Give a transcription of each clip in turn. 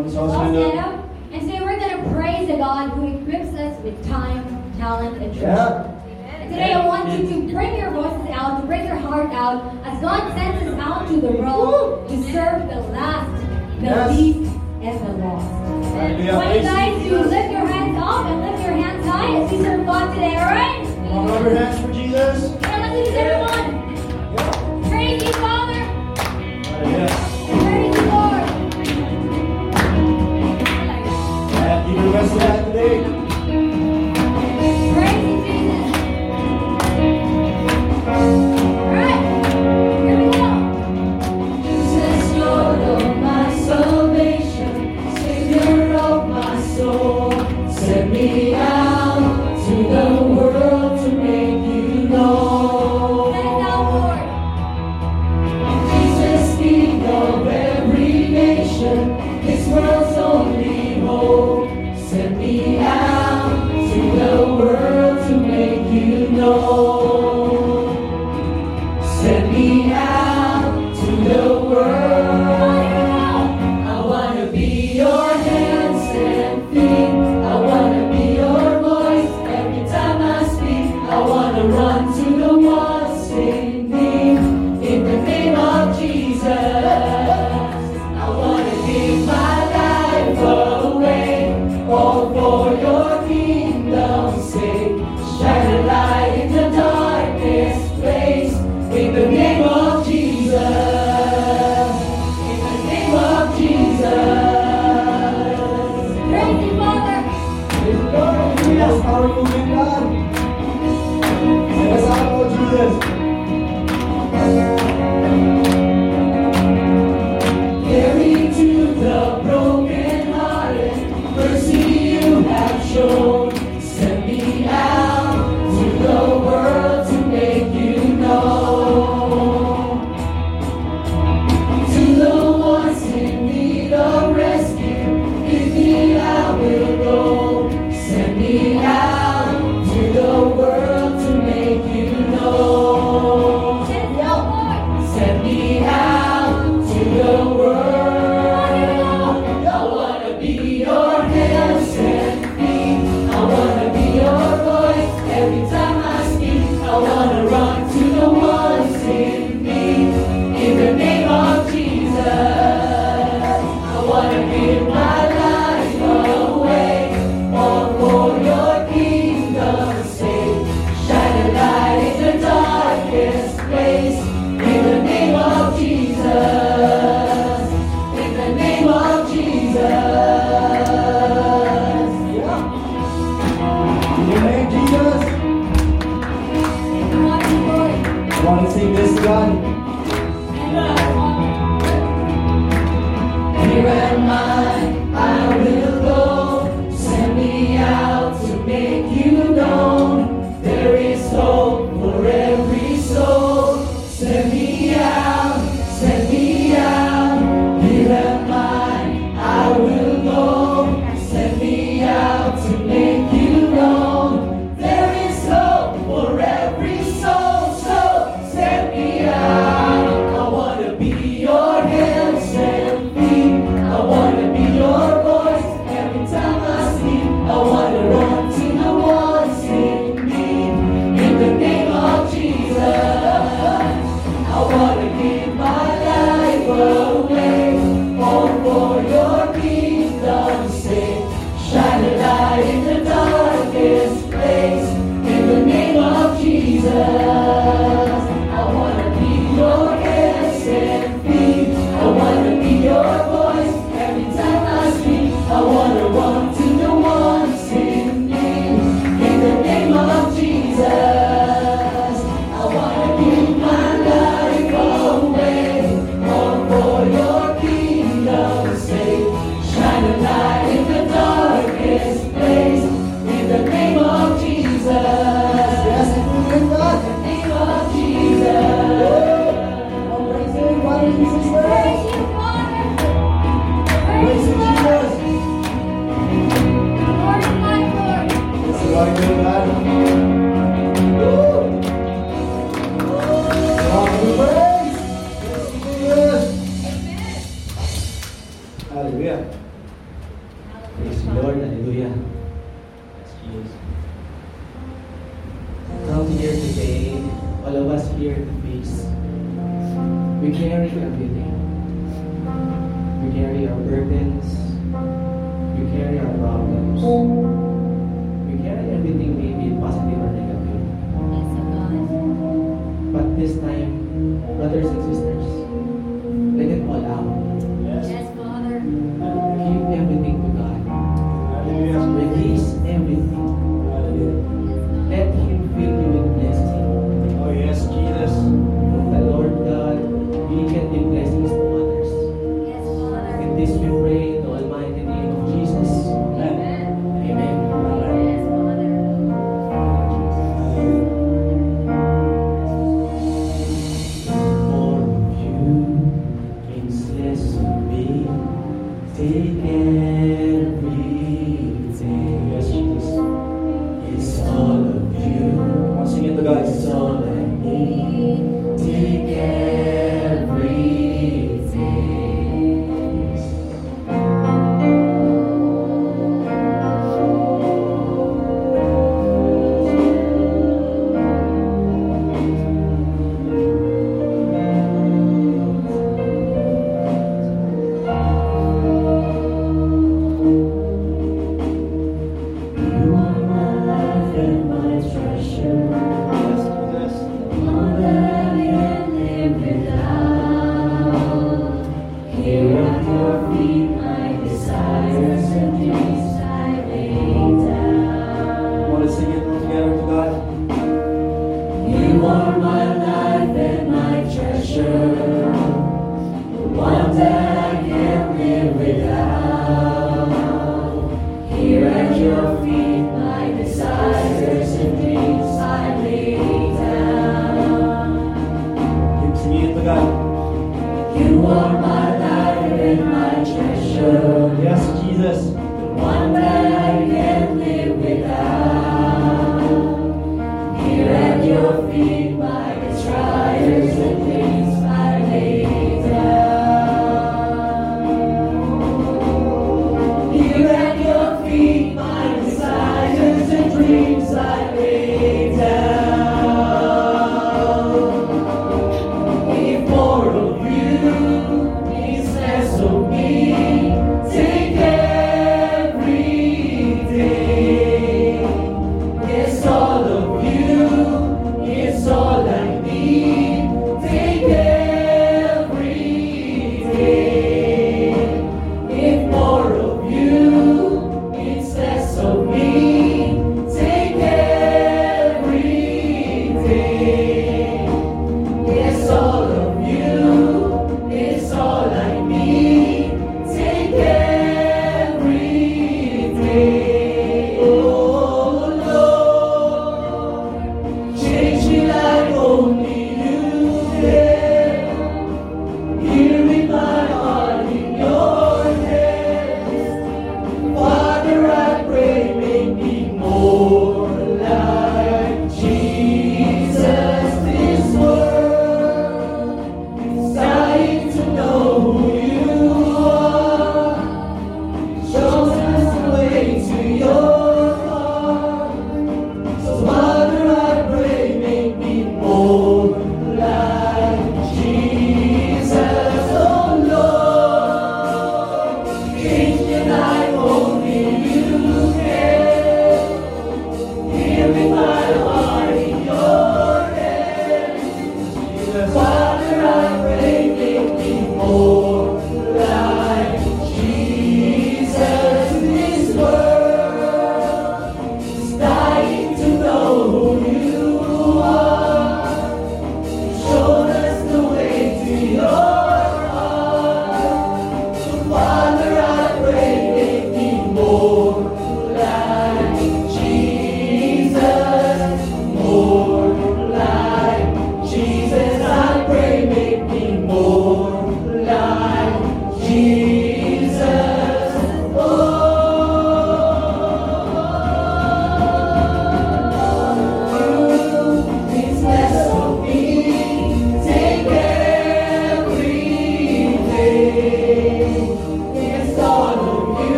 Up, and say we're going to praise a God who equips us with time, talent, and treasure. Yeah. Today I want you to bring your voices out, to bring your heart out, as God sends us out to the world to serve the last, the yes. least, and the lost. Hallelujah. Why you guys to lift your hands up and lift your hands high as we serve God today, alright? All right? All over hands for Jesus. Yeah, let's do this, everyone.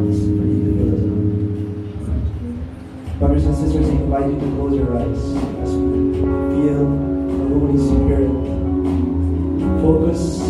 hearts for. Brothers and sisters, I invite you to close your eyes as we feel the Holy Spirit. Focus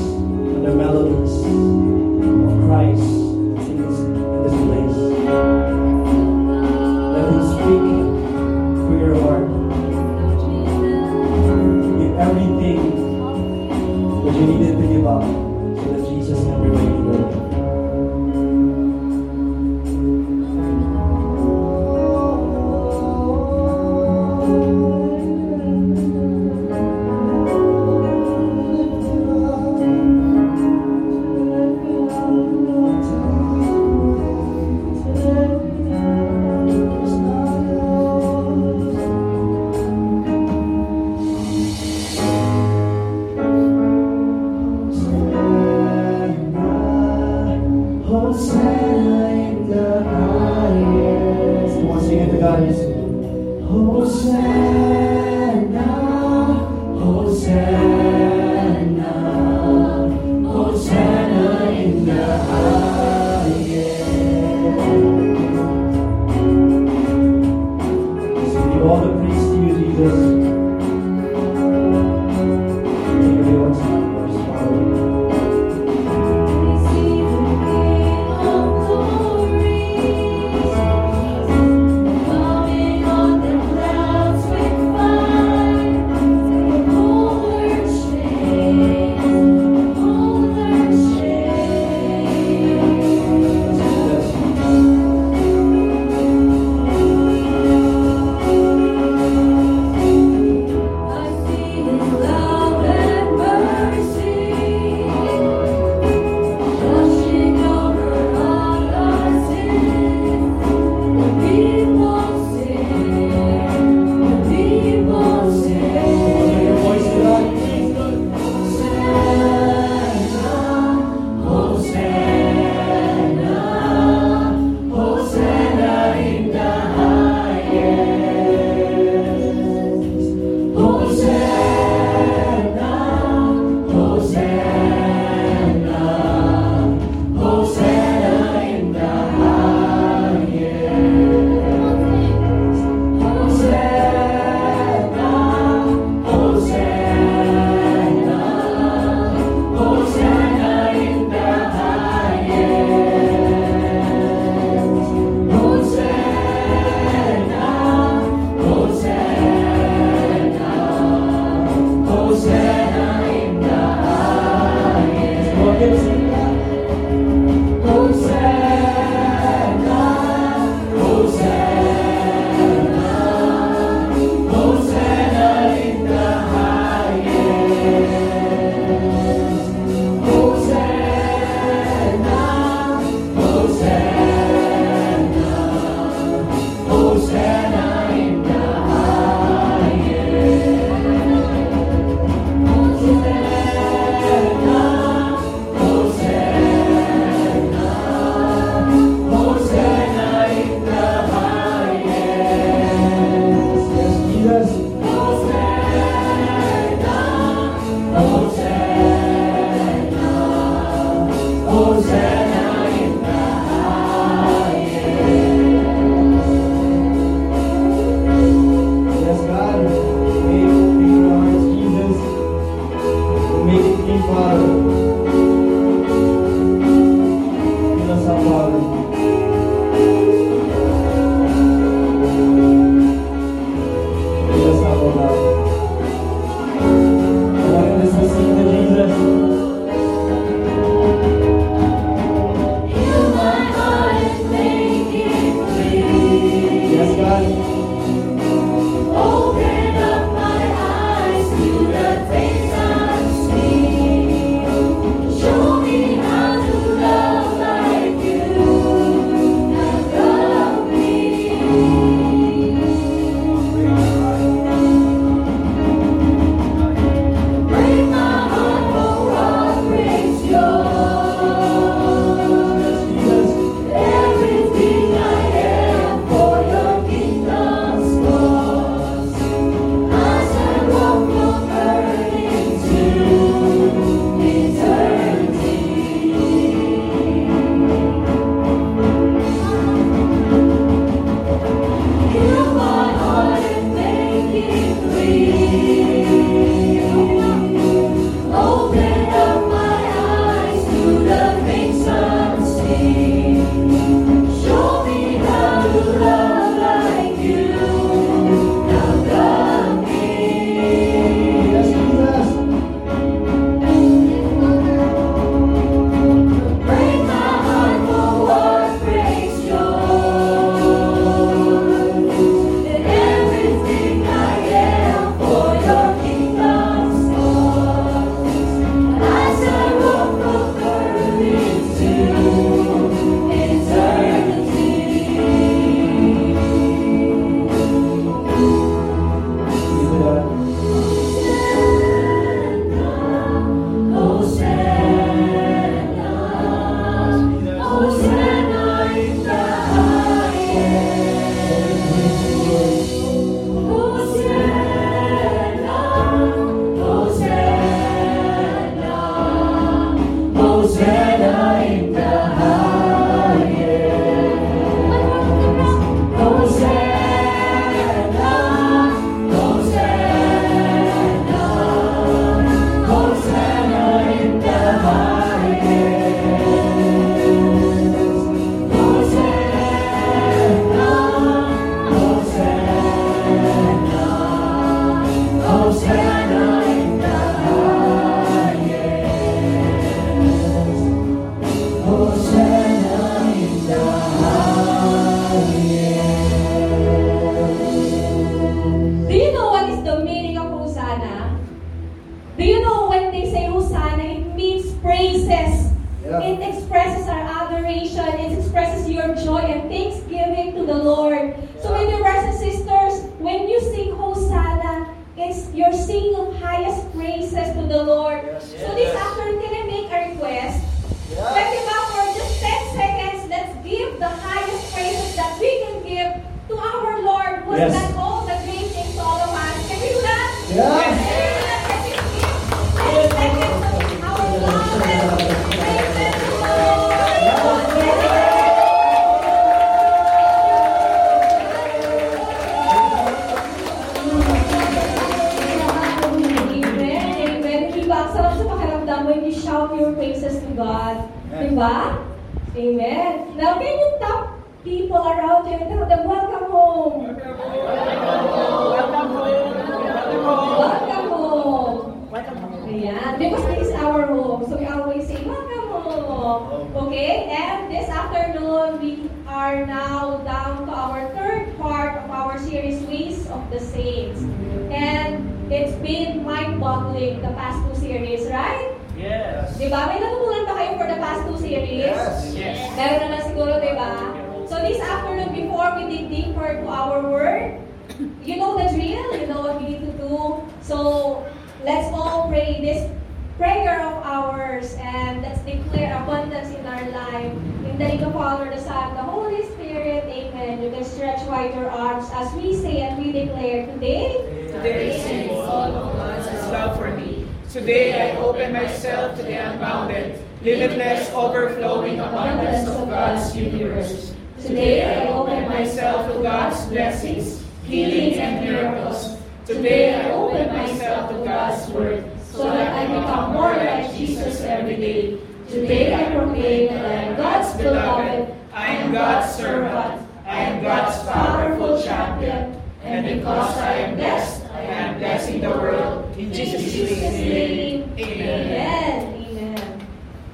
myself to God's blessings, healing, and miracles. Today I open myself to God's word so that I become more like Jesus every day. Today I proclaim that I am God's beloved, I am God's servant, I am God's powerful champion, and because I am blessed, I am blessing the world. In Jesus' name, amen. Amen.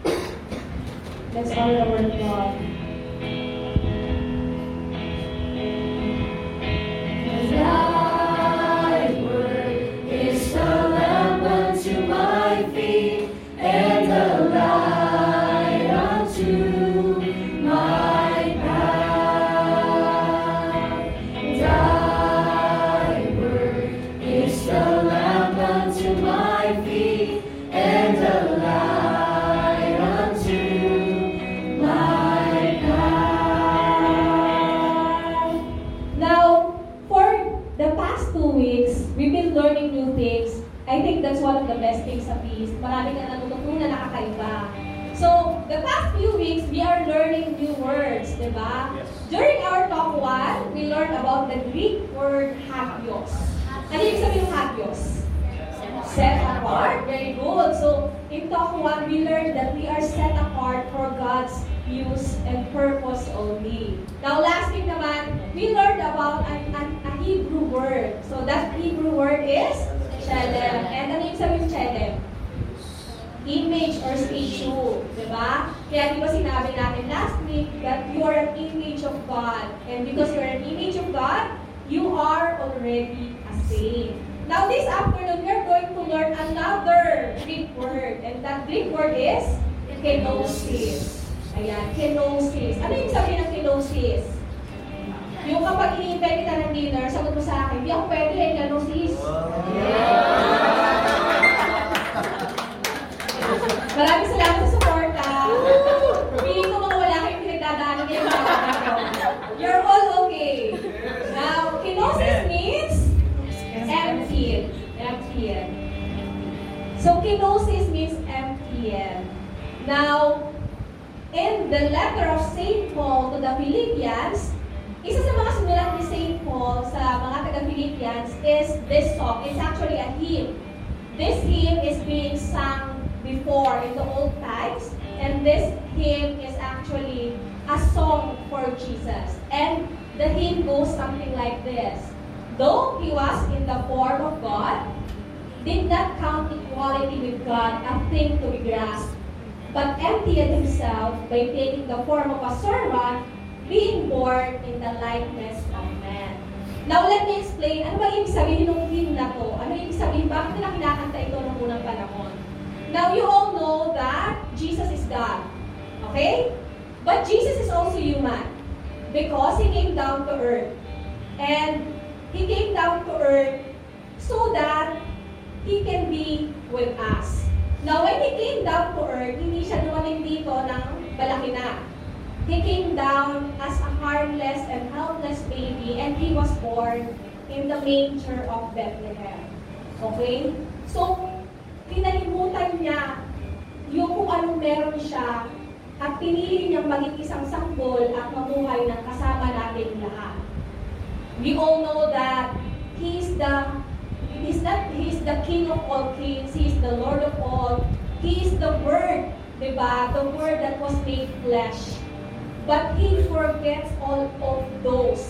Amen. Let's honor the word of. The Greek word hagios. Ano yung sabihin ng hagios? Set apart. Very good. So, in talk one, we learned that we are set apart for God's use and purpose only. Now, last week naman, we learned about an, an, a Hebrew word. So, that Hebrew word is Shalem. And ano yung sabihin ng Shalem? Image or statue. Diba? Kaya di ba sinabi natin last week that you are an image of God. And because you are an image of God, you are already a saint. Now, this afternoon, we are going to learn another Greek word. And that Greek word is kenosis. Ayan, kenosis. Ano yung sabihin ng kenosis? Yung kapag i-invite kita ng dinner, sagot mo sa akin, hindi ako pwede, eh, kenosis. Maraming salamat sa support, ah. Feeling ko mga wala kayong pinagdadaanan ngayon. You're all okay. Now, kenosis means empty. Empty. So, kenosis means empty. Now, in the letter of St. Paul to the Philippians, isa sa mga sinulat ni St. Paul sa mga taga-Philippians is this song. It's actually a hymn. This hymn is being sung before in the old times, and this hymn is actually a song for Jesus. And the hymn goes something like this. Though he was in the form of God, did not count equality with God a thing to be grasped, but emptied himself by taking the form of a servant, being born in the likeness of man. Now, let me explain, ano ba ibig sabihin ng hymn na to? Ano ibig sabihin? Bakit nila kinakanta ito noong unang panahon? Now, you all know that Jesus is God. Okay? But Jesus is also human because He came down to earth. And He came down to earth so that He can be with us. Now, when He came down to earth, hindi siya dumating dito ng balaki na. He came down as a harmless and helpless baby and He was born in the manger of Bethlehem. Okay? So, kinalimutan niya yung kung anong meron siya at pinili niyang maging isang sanggol at mamuhay ng kasama natin lahat. We all know that He is the He's not He is the King of all kings. He is the Lord of all. He is the Word, di ba? The Word that was made flesh. But He forgets all of those.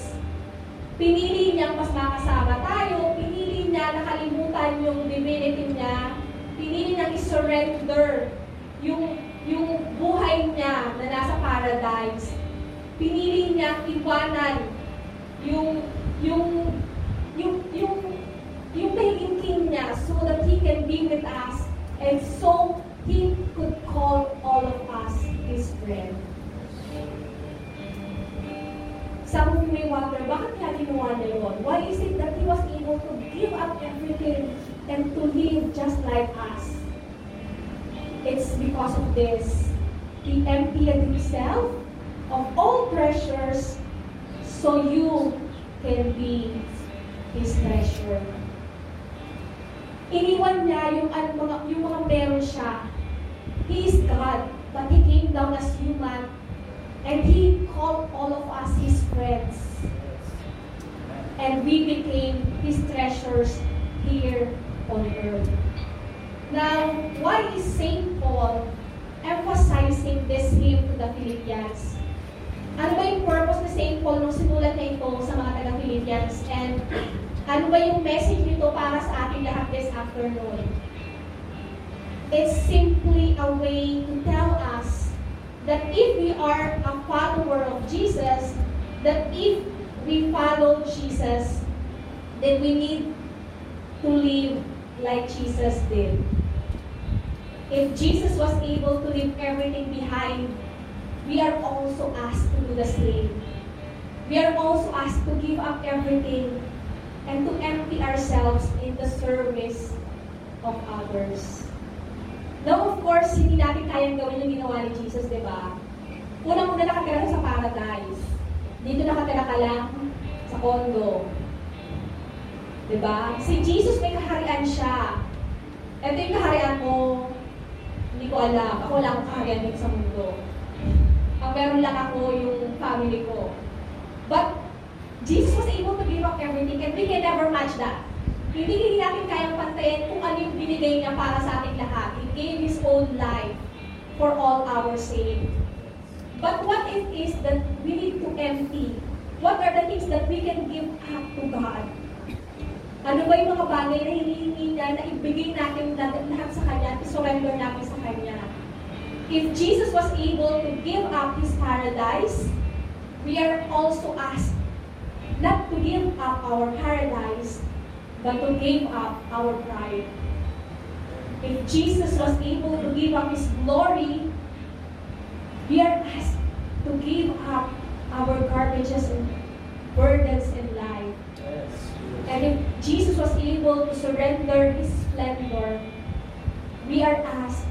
Pinili niyang mas makasama tayo. Pinili niya nakalimutan yung divinity niya. Pinili niyang i-surrender yung yung buhay niya na nasa paradise. Pinili niya iwanan yung yung yung yung yung pagiging niya so that he can be with us and so he could call all of us his friend. You may wonder, bakit niya ginawa niya yun? Why is it that he was able to give up everything and to live just like us? It's because of this. He emptied himself of all treasures so you can be his treasure. Iniwan niya yung, mga, yung mga meron siya. He is God, but He came down as human and He called all of us His friends. And we became His treasures here on earth. Now, why is St. Paul emphasizing this hymn to the Philippians? Ano ba yung purpose ni St. Paul nung sinulat na ito sa mga taga-Philippians? And ano ba yung message nito para sa ating lahat this afternoon? It's simply a way to tell us that if we are a follower of Jesus, that if we follow Jesus, then we need to live like Jesus did. If Jesus was able to leave everything behind, we are also asked to do the same. We are also asked to give up everything and to empty ourselves in the service of others. Now, of course, hindi natin kayang gawin yung ginawa ni Jesus, di ba? Unang-una nakatira ka sa paradise. Dito nakatira ka lang sa condo. Di ba? Si Jesus may kaharian siya. Ito yung kaharian mo, hindi ko alam. Ako wala akong kaharian dito sa mundo. Ang meron lang ako yung family ko. But Jesus was able to give up everything and we can never match that. Hindi, hindi natin kayang pantayin kung ano yung binigay niya para sa ating lahat. He gave His own life for all our sake. But what it is that we need to empty? What are the things that we can give up to God? Ano ba yung mga bagay na hinihingi niya na ibigay natin lahat sa Kanya, i-surrender natin sa Kanya? If Jesus was able to give up His paradise, we are also asked not to give up our paradise, but to give up our pride. If Jesus was able to give up His glory, we are asked to give up our garbages and burdens life. And if Jesus was able to surrender His splendor, we are asked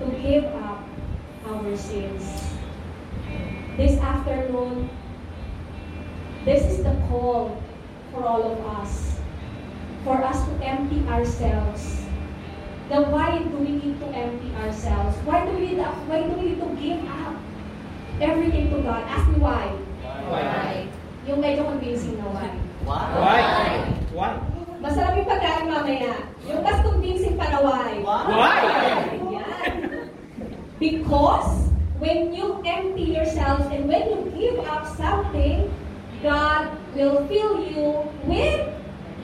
to give up our sins. This afternoon, this is the call for all of us. For us to empty ourselves. Then why do we need to empty ourselves? Why do we need, why do we need to give up everything to God? Ask me why. Why? Yung medyo convincing na why. Why? Why? Masarap yung pagkain mamaya. Yung mas convincing pa na why. Why? Yan. Because when you empty yourselves and when you give up something, God will fill you with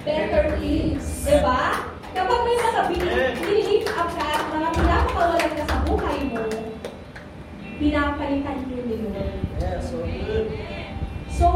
better things. Diba? Kapag may mga binilift up ka at mga pinapakawalan ka sa buhay mo, pinapalitan yun ni Lord. Yeah, so good. So,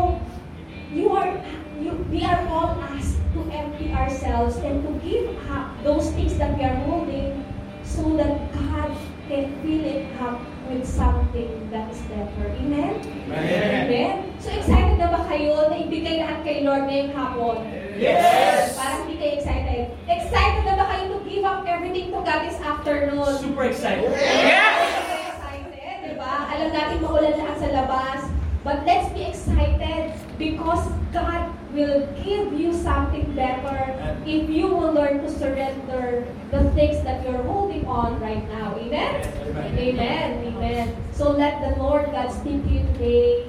you are, you, we are all asked to empty ourselves and to give up those things that we are holding so that God can fill it up with something that is better. Amen? Amen? So, excited na ba kayo na ibigay lahat kay Lord ngayong hapon? Yes! Parang hindi kayo excited. Excited na ba kayo to give up everything to God this afternoon? Super excited. Yes! excited, di ba? Alam natin maulan lahat sa labas. But let's be excited because God will give you something better if you will learn to surrender the things that you're holding on right now. Amen? Amen. Amen. So let the Lord God speak to you today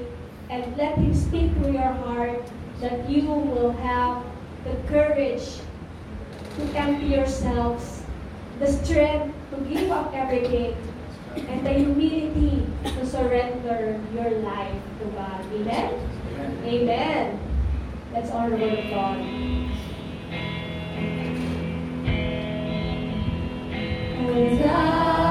and let Him speak through your heart that you will have the courage to empty yourselves, the strength to give up everything, and the humility to surrender your life to God. Amen? Amen. That's all the word of God. And thy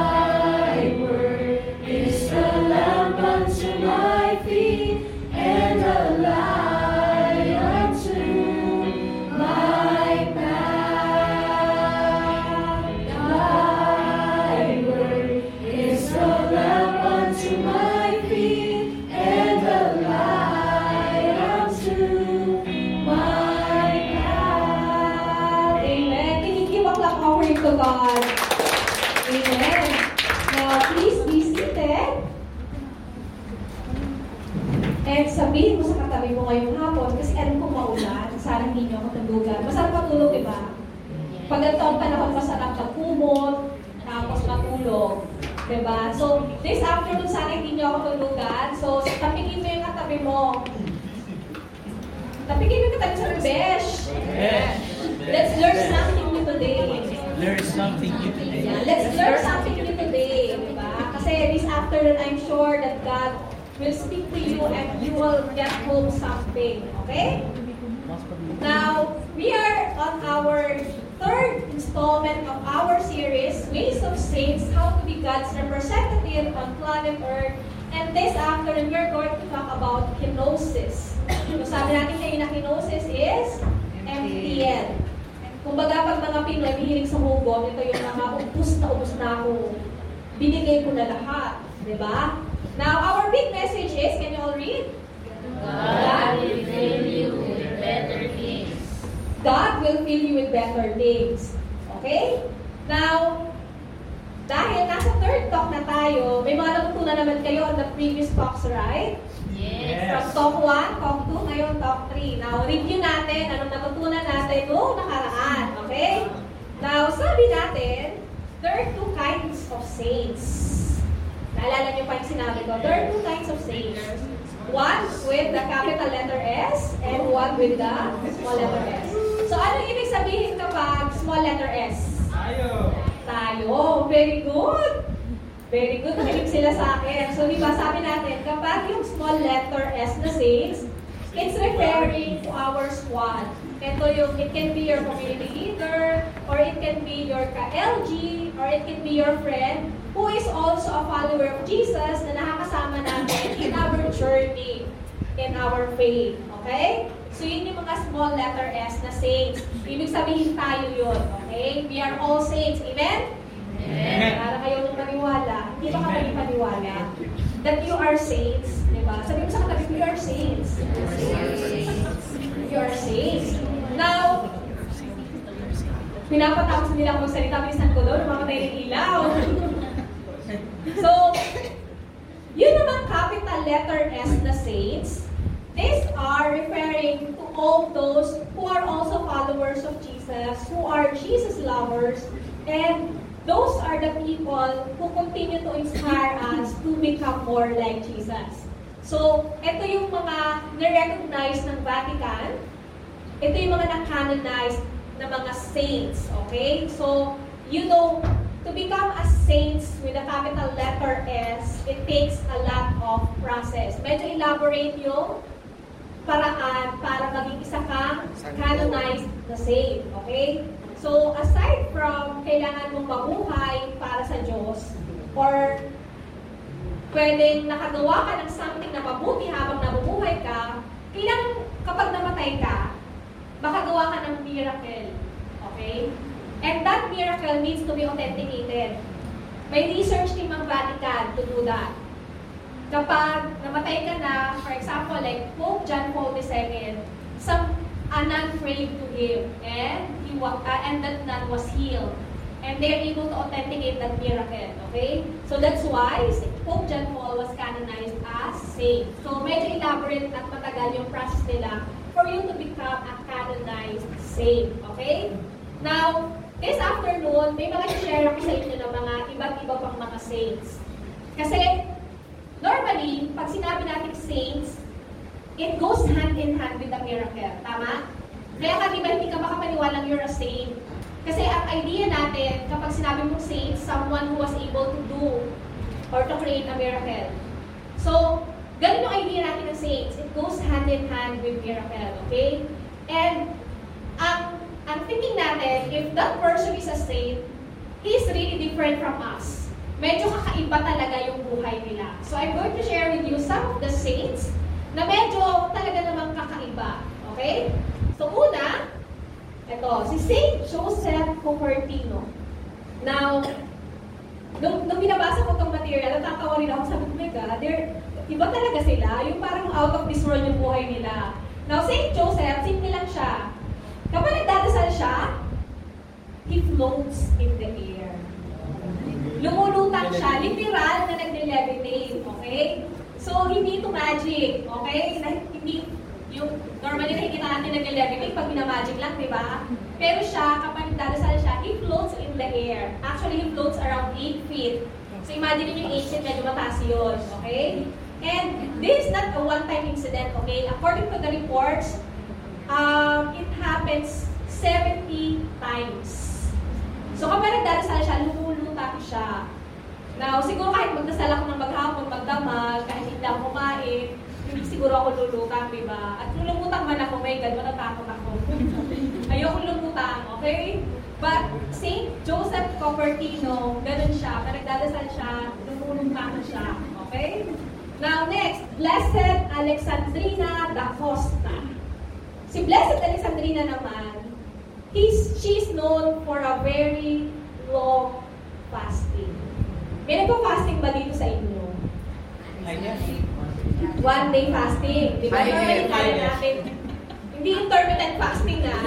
Pag ganito ang panahon, masarap na kumot, tapos matulog. Di ba? So, this afternoon, sana hindi nyo ako tulugan. So, tapigin mo yung katabi mo. Tapigin mo yung katabi sa besh. Yes. Let's learn something new today. Learn something new today. Yeah, let's learn something new today, di ba? Kasi this afternoon, I'm sure that God will speak to you and you will get home something, okay? Now, we are on our third installment of our series, Ways of Saints, How to be God's Representative on Planet Earth. And this afternoon, we're going to talk about kenosis. So sabi natin kayo na kenosis is MTL. Kumbaga, pag mga Pinoy, mahilig sa hugot, ito yung mga ubus na ubus na ako. Binigay ko na lahat. Di ba? Now, our big message is, can you all read? God will fill you with better. God will fill you with better things. Okay? Now, dahil nasa third talk na tayo, may mga natutunan naman kayo on the previous talks, right? From talk 1, talk 2, ngayon talk 3. Now, review natin anong natutunan natin noong nakaraan. Okay? Now, sabi natin, there are two kinds of saints. Naalala niyo pa yung sinabi ko, there are two kinds of saints. One with the capital letter S and one with the small letter S. So, ano ibig sabihin kapag small letter S? Tayo. Tayo. Very good. Very good. Nakinig sila sa akin. So, di ba sabi natin, kapag yung small letter S na saints, it's referring to our squad. Ito yung, it can be your community leader, or it can be your ka-LG, or it can be your friend who is also a follower of Jesus na nakakasama natin in our journey, in our faith. Okay? So, yun yung mga small letter S na saints. Ibig sabihin tayo yun. Okay? We are all saints. Amen? Amen. Para kayo nung maniwala, hindi ba ka paniwala that you are saints, di ba? Sabi mo sa katabi, we are saints. You are saints. Now, pinapatapos nila ako magsalita, bilisan ko doon, mamatay ng ilaw. so, yun naman capital letter S na saints, these are referring to all those who are also followers of Jesus, who are Jesus lovers, and those are the people who continue to inspire us to become more like Jesus. So, ito yung mga na-recognize ng Vatican. Ito yung mga na-canonize na mga saints, okay? So, you know, to become a saints with a capital letter S, it takes a lot of process. Medyo elaborate yung paraan para maging isa kang canonized na saint, okay? So, aside from kailangan mong mabuhay para sa Diyos, or pwedeng nakagawa ka ng something na mabuti habang nabubuhay ka, kailangan kapag namatay ka, makagawa ka ng miracle. Okay? And that miracle needs to be authenticated. May research team ang Vatican to do that. Kapag namatay ka na, for example, like Pope John Paul II, some a nun prayed to him, and he uh, and that nun was healed. And they're able to authenticate that miracle, okay? So that's why Pope John Paul was canonized as saint. So medyo elaborate at matagal yung process nila for you to become a canonized saint, okay? Now, this afternoon, may mga share ako sa inyo ng mga iba't iba pang mga saints. Kasi, normally, pag sinabi natin saints, it goes hand in hand with the miracle. Tama? Kaya ka, di ba, hindi ka makapaniwalang you're a saint. Kasi ang idea natin, kapag sinabi mong saint, someone who was able to do or to create a miracle. So, ganun yung idea natin ng saints. It goes hand in hand with miracle. Okay? And, ang, ang thinking natin, if that person is a saint, he is really different from us. Medyo kakaiba talaga yung buhay nila. So, I'm going to share with you some of the saints na medyo talaga namang kakaiba. Okay? So, una, ito, si Saint Joseph Cupertino. Now, nung, nung binabasa ko itong material, natatawa rin ako, sabi ko, my God, they're, iba talaga sila, yung parang out of this world yung buhay nila. Now, Saint Joseph, simple lang siya. Kapag nagdadasal siya, he floats in the air. Lumulutang siya, literal na nagne-levitate, okay? So, hindi ito magic, okay? Na, hindi, yung normally nakikita natin nagle-levitate pag minamagic lang, di ba? Pero siya, kapag nagdadasal siya, he floats in the air. Actually, he floats around 8 feet. So, imagine yung ancient, medyo mataas yun, okay? And this is not a one-time incident, okay? According to the reports, um, it happens 70 times. So kapag nagdadasal siya, lumulutang siya. Now, siguro kahit magdasal ako ng maghapon, magdamag, kahit hindi ako kumain, hindi siguro ako lulutang, di ba? At kung lumutang man ako, my God, matatakot ako. Ayoko lumutang, okay? But St. Joseph Cupertino, ganun siya. Pag nagdadasal siya, lumulutang siya. Okay? Now, next, Blessed Alexandrina da Costa. Si Blessed Alexandrina naman, he's, she's known for a very long fasting. May nagpa-fasting ba dito sa inyo? One day fasting. Di ba? Ay, Normally, ay. natin. Hindi intermittent fasting ah.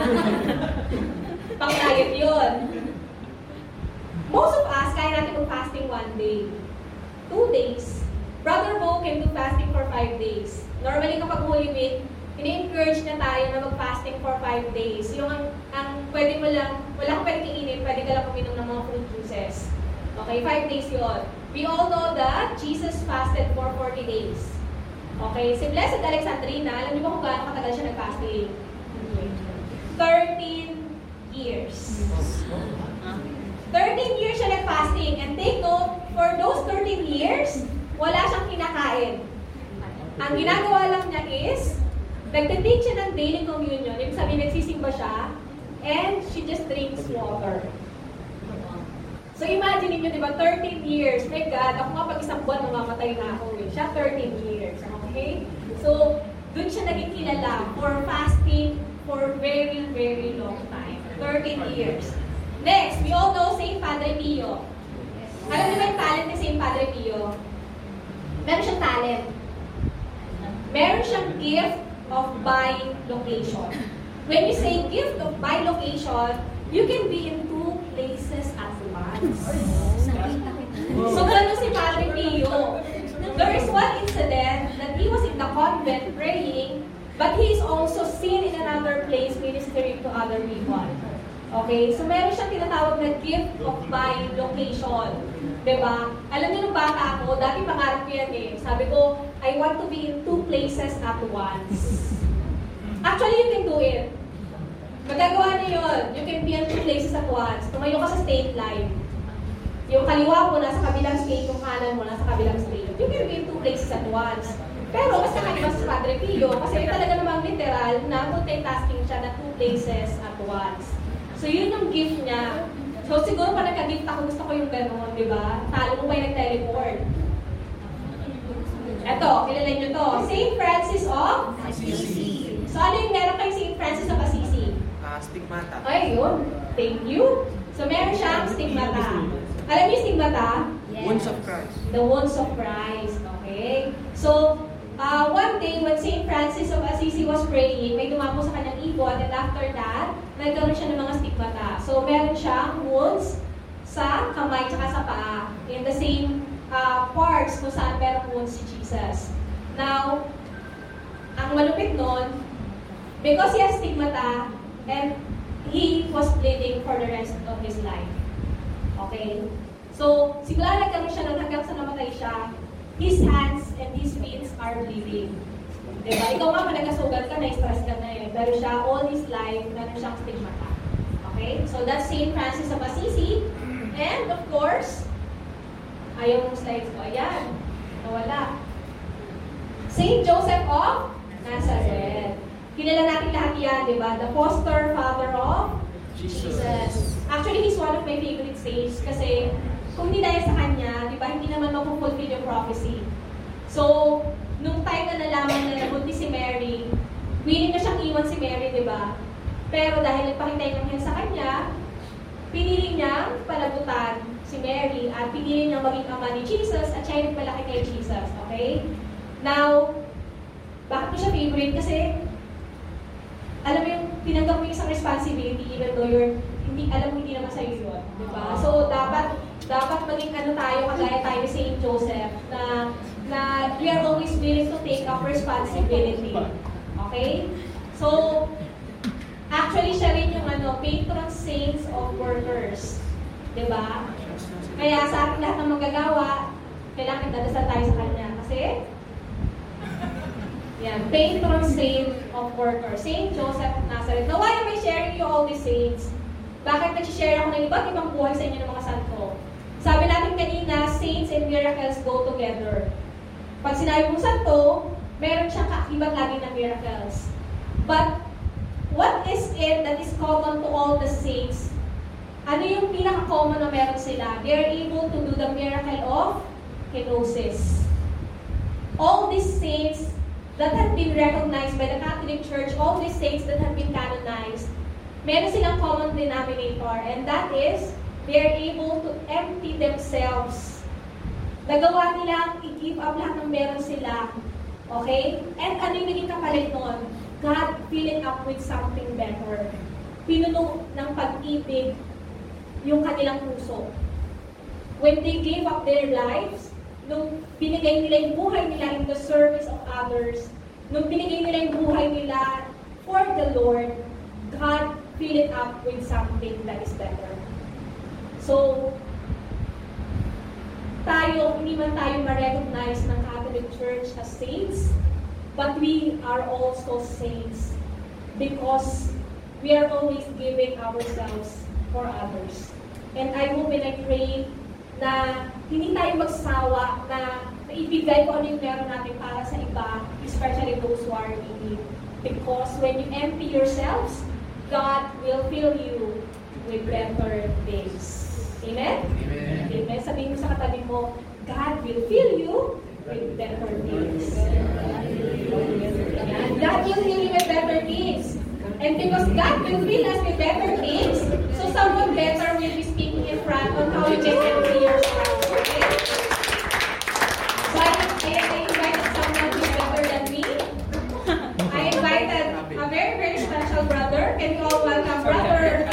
Pang diet yun. Most of us, kaya natin mag-fasting one day. Two days. Brother Bo can do fasting for five days. Normally, kapag Holy Week, ini-encourage na tayo na mag-fasting for five days. Yung ang, ang pwede mo lang, wala kang pwede kainin, pwede ka lang uminom ng mga fruit juices. Okay, five days yun. We all know that Jesus fasted for 40 days. Okay, si Blessed Alexandrina, alam niyo ba kung gaano katagal siya nag-fasting? 13 years. 13 years siya nag-fasting. And take note, for those 13 years, wala siyang kinakain. Ang ginagawa lang niya is, nagtitake siya ng daily communion. Ibig sabihin, nagsisimba siya, and she just drinks water. So imagine niyo, di ba, 13 years. My God, ako nga pag isang buwan mamamatay na ako eh. Siya 13 years. Okay? So, dun siya naging kilala for fasting for very, very long time. 13 years. Next, we all know St. Padre Pio. Alam niyo ba yung talent ni St. Padre Pio? Meron siyang talent. Meron siyang gift of bilocation. When you say gift of bilocation, you can be in two places at once. So, ganun si Padre Pio. There is one incident that he was in the convent praying, but he is also seen in another place ministering to other people. Okay? So, meron siyang tinatawag na gift of bilocation. Diba? Alam niyo nung bata ako, dati pangarap ko yan eh. Sabi ko, I want to be in two places at once. Actually, you can do it. Magagawa niyo yun. You can be in two places at once. Tumayo ka sa state line. Yung kaliwa mo nasa kabilang state, yung kanan mo nasa kabilang state. You can be in two places at once. Pero mas kakaiba sa Padre Pio kasi talaga namang literal na multitasking siya na two places at once. So, yun yung gift niya. So, siguro pa nagka-gift ako, gusto ko yung gano'n, di ba? Talo mo pa yung nag-teleport. Eto, kilala niyo to. St. Francis of Assisi. So, ano yung meron kay St. Francis of Assisi? Ah, stigmata. Ay, yun. Thank you. So, meron siyang stigmata. Alam niyo yung stigmata? Wounds of Christ. The wounds of Christ. Okay? So, uh, one day, when St. Francis of Assisi was praying, may dumapo sa kanyang ibon, and after that, nagkaroon siya ng mga stigmata. So, meron siyang wounds sa kamay tsaka sa paa. In the same uh, parts kung saan meron wounds si Jesus. Now, ang malupit nun, because he has stigmata, and he was bleeding for the rest of his life. Okay? So, simula nagkaroon siya nun hanggang sa namatay siya, his hands and his feet are bleeding. Diba? Ikaw nga, nagkasugat ka, na-stress ka na eh. Pero siya, all his life, meron siyang stigmata. Okay? So, that's St. Francis of Assisi. And, of course, ayaw mong slides ko. Ayan. Nawala. St. Joseph of Nazareth. Kilala natin lahat yan, di ba? The foster father of Jesus. Actually, he's one of my favorite saints kasi kung hindi dahil sa kanya, di ba, hindi naman mapupulfill yung prophecy. So, nung time na nalaman na nabuntis si Mary, willing na siyang iwan si Mary, di ba? Pero dahil nagpakita ng sa kanya, pinili niyang palagutan si Mary at pinili niyang maging ama ni Jesus at siya yung nagpalaki kay Jesus. Okay? Now, bakit ko siya favorite? Kasi, alam mo yung tinanggap mo yung isang responsibility even though you're, hindi, alam mo hindi naman sa'yo yun. Di ba? So, dapat, dapat maging ano tayo, kagaya tayo ni St. Joseph, na, na we are always willing to take up responsibility. Okay? So, actually, siya rin yung ano, patron saints of workers. Di ba? Kaya sa ating lahat ng magagawa, kailangan dadasal tayo sa kanya. Kasi, yan, patron saint of workers, Saint Joseph of Nazareth. Now, why am I sharing you all these saints? Bakit nag-share ako ng iba't ibang buhay sa inyo ng mga santo? Sabi natin kanina, saints and miracles go together. Pag sinabi mong santo, meron siyang kaiba't lagi ng miracles. But, what is it that is common to all the saints? Ano yung pinaka-common na meron sila? They are able to do the miracle of kenosis. All these saints that have been recognized by the Catholic Church, all these saints that have been canonized, meron silang common denominator, and that is, they are able to empty themselves. Nagawa nilang i-give up lahat ng meron sila. Okay? And ano yung naging kapalit nun? God fill it up with something better. Pinuno ng pag-ibig yung kanilang puso. When they gave up their lives, nung binigay nila yung buhay nila in the service of others, nung binigay nila yung buhay nila for the Lord, God fill it up with something that is better. So, tayo, hindi man tayo ma-recognize ng Catholic Church as saints, but we are also saints because we are always giving ourselves for others. And I hope and I pray na hindi tayo magsawa na naibigay ko ano yung meron natin para sa iba, especially those who are in need. Because when you empty yourselves, God will fill you with better things. Amen? Amen. Amen. Sabihin mo sa katabi mo, God will fill you with better things. God will fill you with better things. And because God will fill us with better things, so someone better will be speaking in front on how you can empty yourself. Okay? So I, I, I invited someone who's better than me. I invited a very, very special brother. Can you all welcome Brother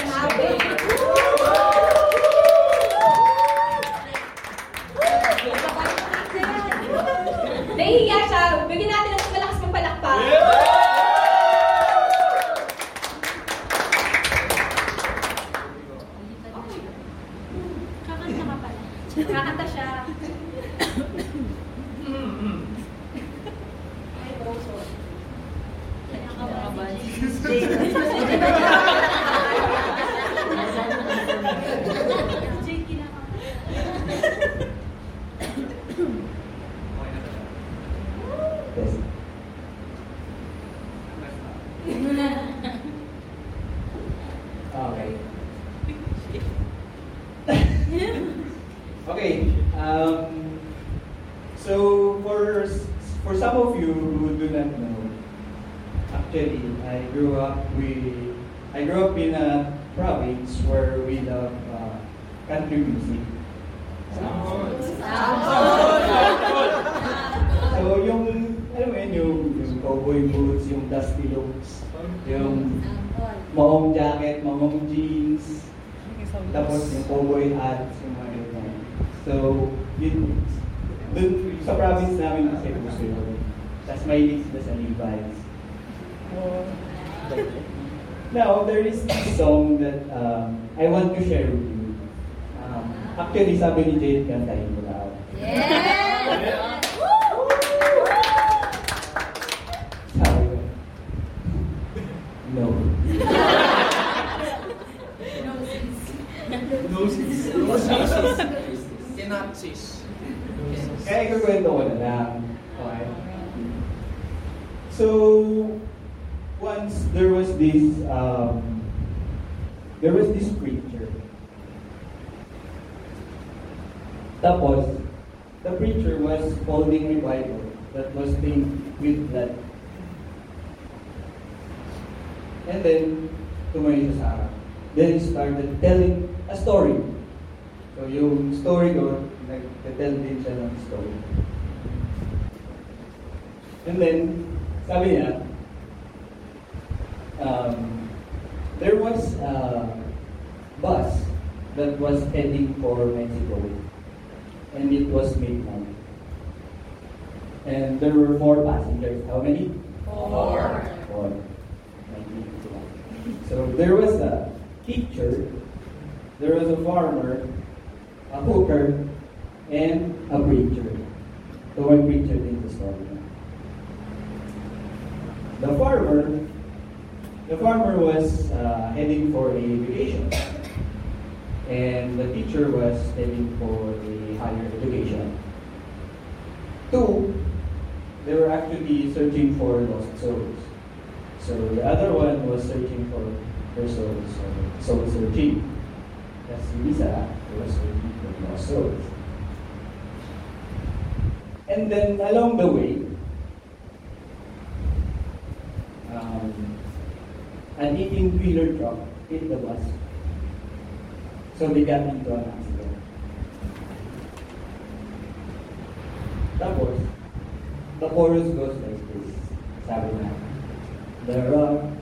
sila sa Levi's. Now, there is this song that um, I want to share with you. Um, actually, sabi ni Jade, kantahin ko daw. Sabi ko, no. Cannot cease. Kaya ikukwento ko na lang. So, once there was this, um, there was this preacher. Tapos, the preacher was holding a Bible that was stained with blood. And then, tumayo siya sa harap. Then he started telling a story. So yung story ko, nag-tell din siya ng story. And then, sabi niya, um, there was a bus that was heading for Mexico. And it was midnight. And there were four passengers. How many? Four. Four. So there was a teacher, there was a farmer, a hooker, and a preacher. So one preacher did the farmer, the farmer was uh, heading for a vacation, and the teacher was heading for a higher education. Two, they were actually searching for lost souls. So the other one was searching for her soul, so soul searching. That's Lisa was searching for lost souls. And then along the way, um, an 18 wheeler truck hit the bus. So they got into an accident. Tapos, the chorus goes like this. Sabi na, There are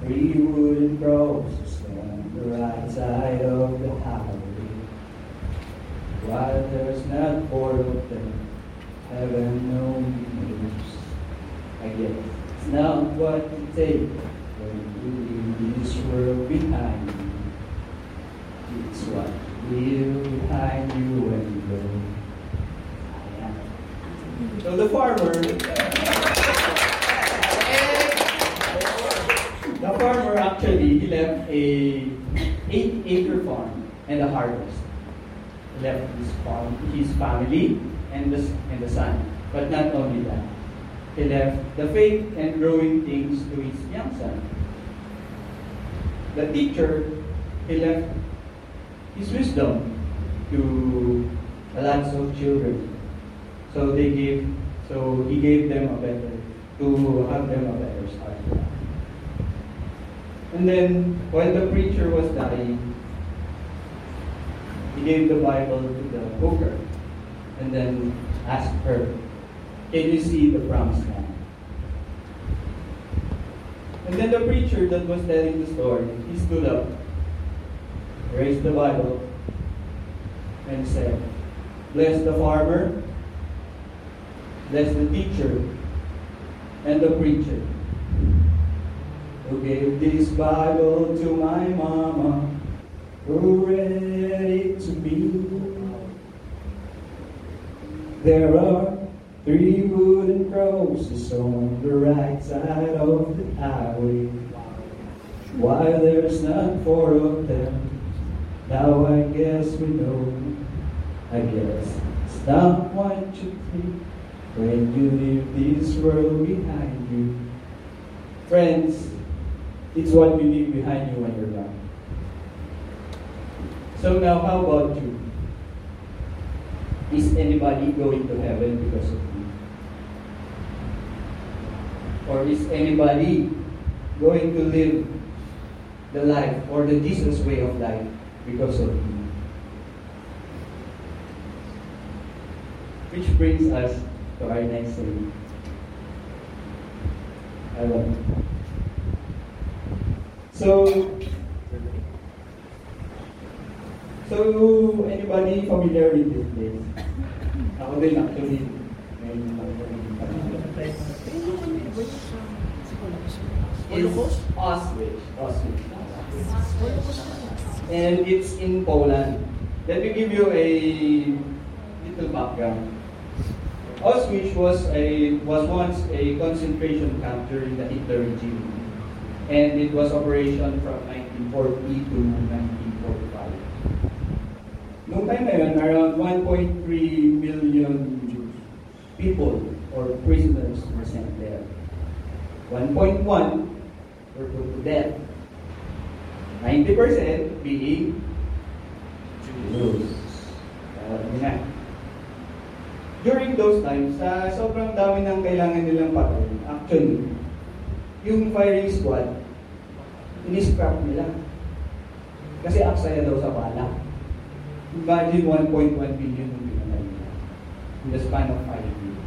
three wooden crosses on the right side of the highway. While there's not four of them, heaven knows. I guess not what you take when you leave this world behind you. It's what leave behind you when you go. So the farmer The farmer actually he left a eight acre farm and a harvest. He left his farm, his family, and the and the son. But not only that, he left the faith and growing things to his young son. The teacher, he left his wisdom to lots of children. So they gave, so he gave them a better, to have them a better start. And then, while the preacher was dying, he gave the Bible to the hooker and then asked her, Can you see the promised land? And then the preacher that was telling the story, he stood up, raised the Bible, and said, Bless the farmer, bless the teacher, and the preacher who gave this Bible to my mama, who read it to me. There are three wooden crosses on the right side of the highway. Why there's not four of them? Now I guess we know. I guess it's not what you when you leave this world behind you. Friends, it's what you leave behind you when you're gone. So now, how about you? Is anybody going to heaven because of? Or is anybody going to live the life or the Jesus way of life because of you? Which brings us to our next thing. I love So, so anybody familiar with this place? Ako din actually. Ngayon ako din. It's Auschwitz. Auschwitz. And it's in Poland. Let me give you a little background. Auschwitz was a was once a concentration camp during the Hitler regime, and it was operation from 1940 to 1945. Noong time na around 1.3 million Jews, people or prisoners were sent there. 1.1 were put to death. 90% being Jews. Niyo na. During those times, sa sobrang dami ng kailangan nilang patay, actually, yung firing squad, in-scrap nila. Kasi aksaya daw sa bala. Imagine 1.1 billion yung pinatay nila in the span of 5 years.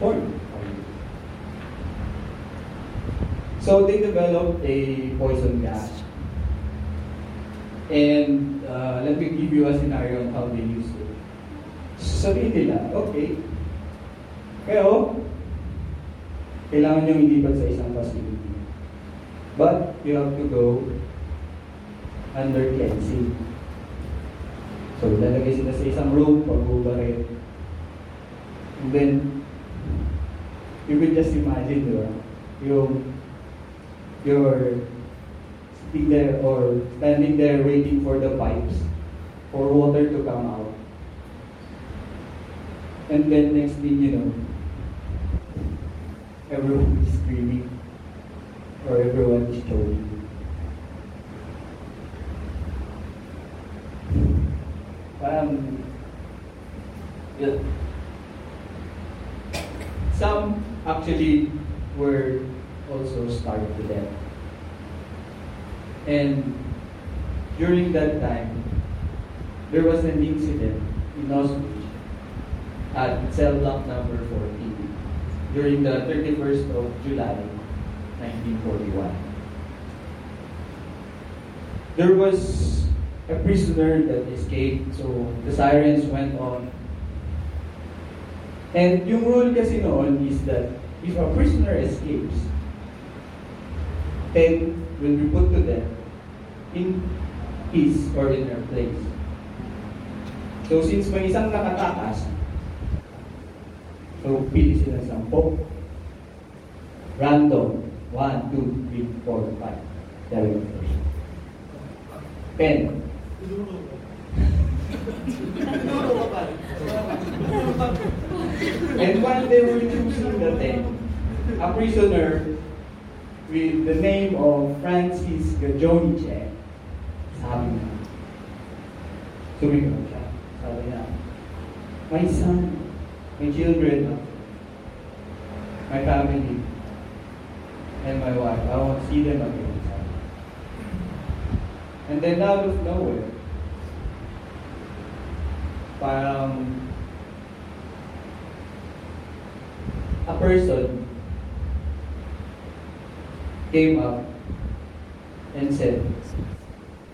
Years. So they developed a poison gas. And uh, let me give you a scenario on how they used it. Sabihin nila, okay, pero kailangan nyo ilipat sa isang facility. But you have to go under cleansing. So, lalagay sila sa isang room, pag-ubarin. And then, you could just imagine, di ba? Yung, you're sitting there or standing there waiting for the pipes for water to come out. And then next thing you know, everyone is screaming or everyone is choking. Parang, um, yeah. Some actually were also starved to death. And during that time, there was an incident in Auschwitz at cell block number 14 during the 31st of July, 1941. There was a prisoner that escaped, so the sirens went on. And yung rule kasi noon is that if a prisoner escapes, 10 will be put to death in his or in her place. So since may isang nakatakas, so pili sila sampo. Random. 1, 2, 3, 4, 5. There we go. Pen. And when they were choosing the ten, a prisoner with the name of Francis Gajonice, sabi niya, sumigaw siya. Sabi my son, my children, my family, and my wife, I want to see them again. And then out of nowhere, parang a person came up and said,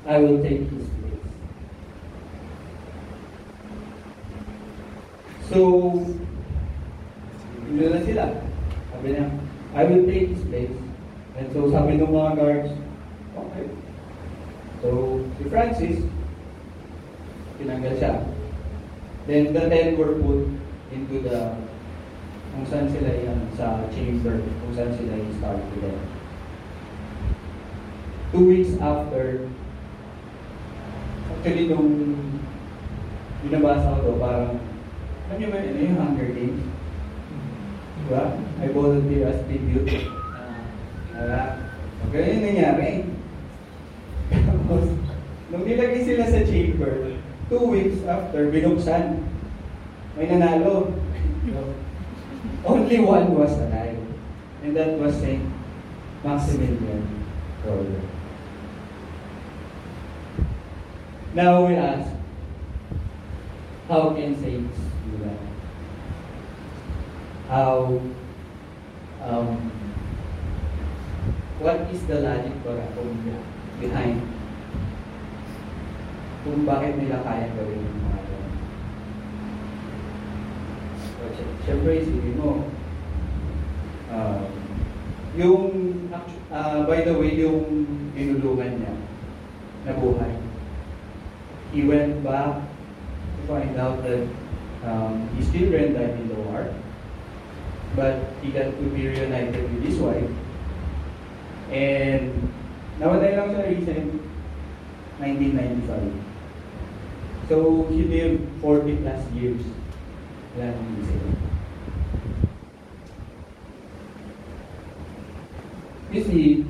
I will take his place. So, yun na sila. Sabi niya, I will take his place. And so sabi ng mga guards, okay. So, si Francis, tinanggal siya. Then the ten were put into the kung saan sila yan sa chamber, kung saan sila i-start to them. Two weeks after, actually nung binabasa ko to, parang, ano yung, ano yung Hunger Games? Diba? I volunteer as tribute. Diba? Ganun yung nangyari. Tapos, nung nilagay sila sa chamber, two weeks after, binuksan. May nanalo. Only one was alive. And that was Saint Maximilian Kolbe. Now we ask, how can saints do that? How, um, what is the logic kung behind kung bakit nila kaya gawin yung mga yun? So, sy- Siyempre, isipin mo, um, yung, ah, by the way, yung binulungan niya, nabuhay. He went back to find out that um, his children died in the war, but he got to be reunited with his wife. And namatay lang siya recent, 1995. So he lived 40 plus years. Wala. You see,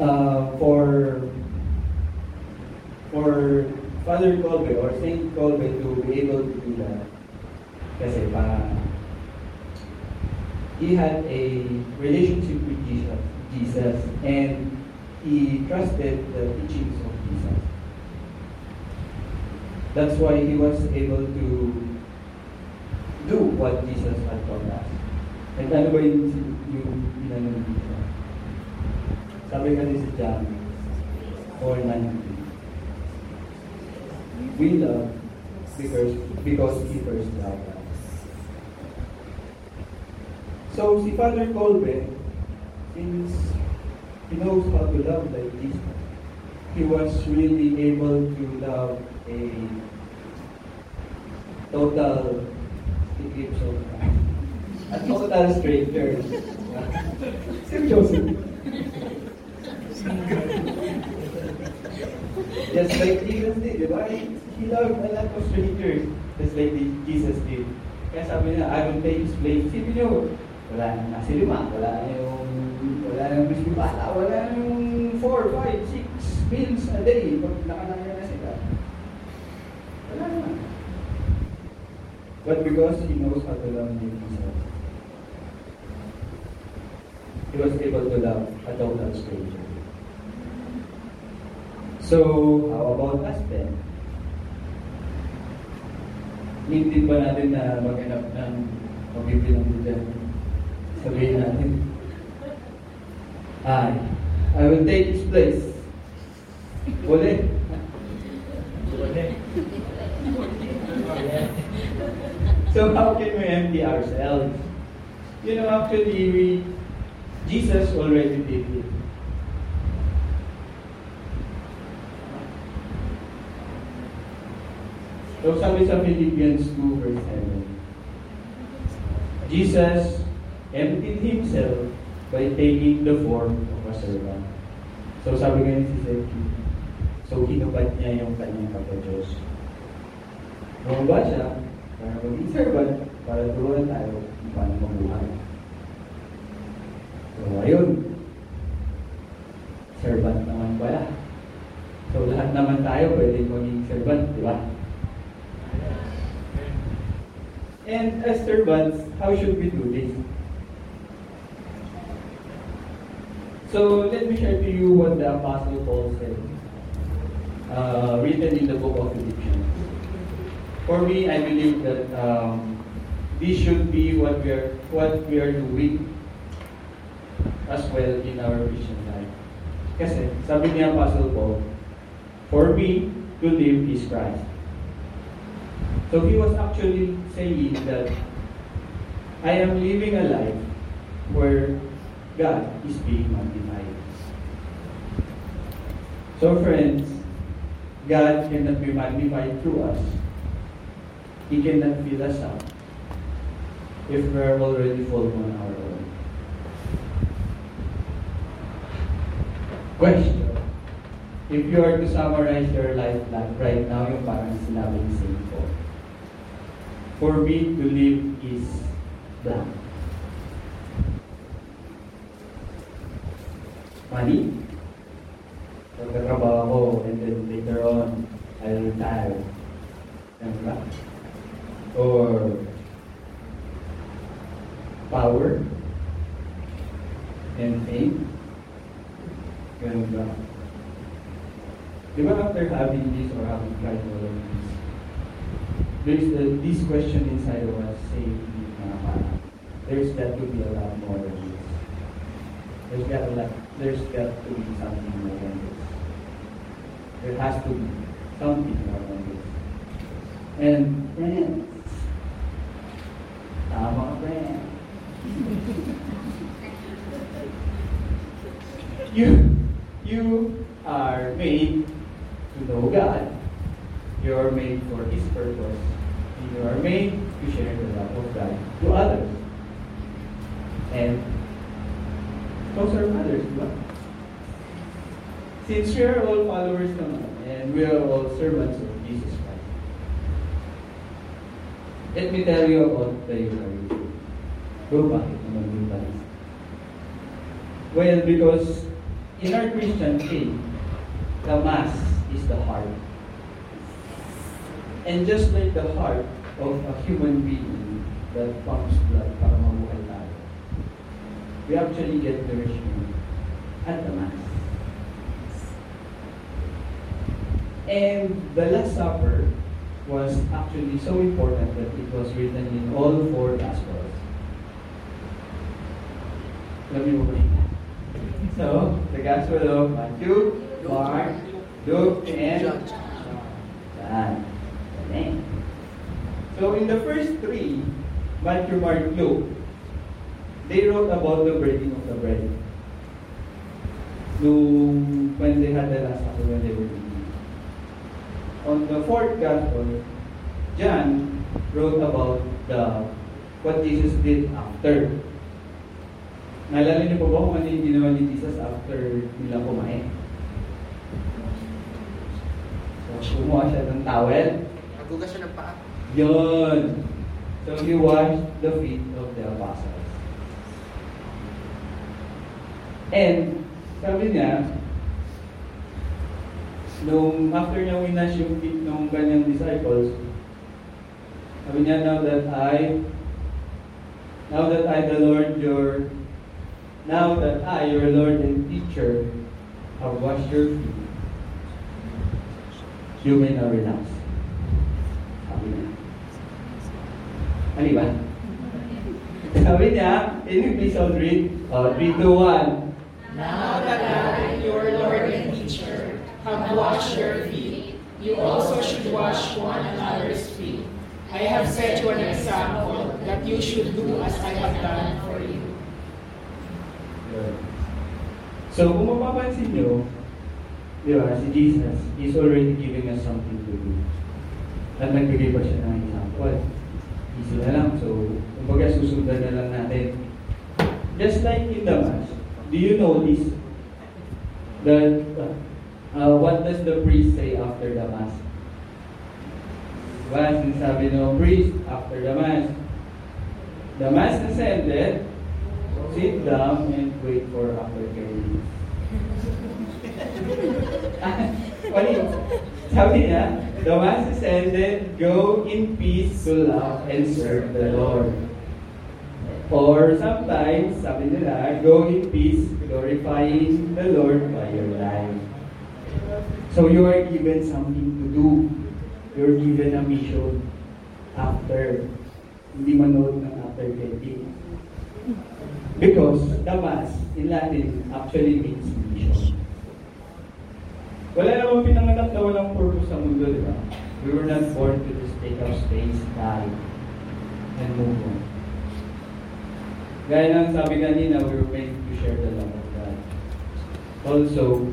uh, for for Father Colbe or Saint Colbe to be able to do that, kasi pa he had a relationship with Jesus, Jesus and he trusted the teachings of Jesus. That's why he was able to do what Jesus had told us. And ano ba yung, yung inanong dito? Sabi ka ni si John 4.19 We love because, because he first loved us. So si Father Colbe, since he knows how to love like Jesus, he was really able to love a total of. A total stranger. Seryoso. Just like Jesus did, di ba? He loved a lot of strangers, just like Jesus did. Kaya sabi niya, I will take his place. Sipin niyo, wala na nasa lima, wala na yung, wala na yung biscuit bata, wala na yung 4, 5, 6 meals a day. Pag nakanaya na sila. Wala na. But because he knows how to love Jesus, he was able to love a total stranger. So, how about? Need din ba natin na maghanap ng pagbibilang dyan? Sabihin natin, I, I will take his place. Uli. So how can we empty ourselves? You know, actually, we, Jesus already did it. So sabi sa Philippians 2 verse 7, Jesus emptied himself by taking the form of a servant. So sabi nga ni si Zeki, so hinubad niya yung kanyang kapag-Diyos. Bumaba siya para maging servant, para turuan tayo kung paano mabuhay. So ayun, servant naman pala. So lahat naman tayo pwede maging servant, di ba? And as servants, how should we do this? So let me share to you what the Apostle Paul said, uh, written in the book of Philippians. For me, I believe that um, this should be what we are what we are doing as well in our Christian life. Kasi sabi ni Apostle Paul, for me to live is Christ. So he was actually saying that I am living a life where God is being magnified. So friends, God cannot be magnified through us. He cannot fill us up if we are already full on our own. Question. If you are to summarize your life right now, yung parang sinabing same ko. For me to live is blank. Money. Pagkatrabaho ko and then later on, I'll retire. Diba? Or power, and fame. Ganun ba? Ba after having this or having tried all of this, there's the, this question inside of us saying, there's got to be a lot more than this. There's got, a lot, there's got to be something more than this. There has to be something more than this. And friends, tama friend. you, you are made know God. You are made for His purpose. And you are made to share the love of God to others. And serve others, di ba? Since we are all followers naman, and we are all servants of Jesus Christ, let me tell you about the Eucharist. Go bakit Eucharist? Well, because in our Christian faith, the Mass is the heart. And just like the heart of a human being that pumps blood para tayo, we actually get nourishment at the Mass. And the Last Supper was actually so important that it was written in all four Gospels. Let me open So, the Gospel of Matthew, Mark, Luke, and John. So, in the first three, Matthew, Mark, Luke, they wrote about the breaking of the bread. Nung, when they had the Last Supper, when they were eating. On the fourth Gospel, John wrote about the what Jesus did after. Naalala niyo po ba kung ano yung ginawa ni Jesus after nila kumain? So, kumuha siya ng towel. Nagugas siya ng paa. Yun. So, he washed the feet of the apostles. And, sabi niya, nung after niya winash yung feet ng kanyang disciples, sabi niya, now that I, now that I, the Lord, your, now that I, your Lord and teacher, have washed your feet, you may now relax. Sabi niya. Ano ba? Sabi niya, in episode 3, oh, 3, 2, 1. Now that I, your Lord and teacher, have washed your feet, you also should wash one another's feet. I have set you an example that you should do as I have done for you. So, kung mapapansin nyo, di ba, si Jesus is already giving us something to do. At nagbigay pa siya ng example. Easy na lang. So, kumbaga susundan na lang natin. Just like in the Mass, do you notice that uh, what does the priest say after the Mass? Diba, sinasabi ng priest after the Mass, the Mass has ended, sit down and wait for aftercare. Funny. Sabi niya, the Mass is ended, go in peace to love and serve the Lord. Or sometimes, sabi nila, go in peace, glorifying the Lord by your life. So you are given something to do. You're given a mission after. Hindi manood ng after getting. Because the Mass in Latin actually means. Wala namang pinanganak na walang purpose sa mundo, di ba? We were not born to just take up space, die, and move on. Gaya ng sabi kanina, we were made to share the love of God. Also,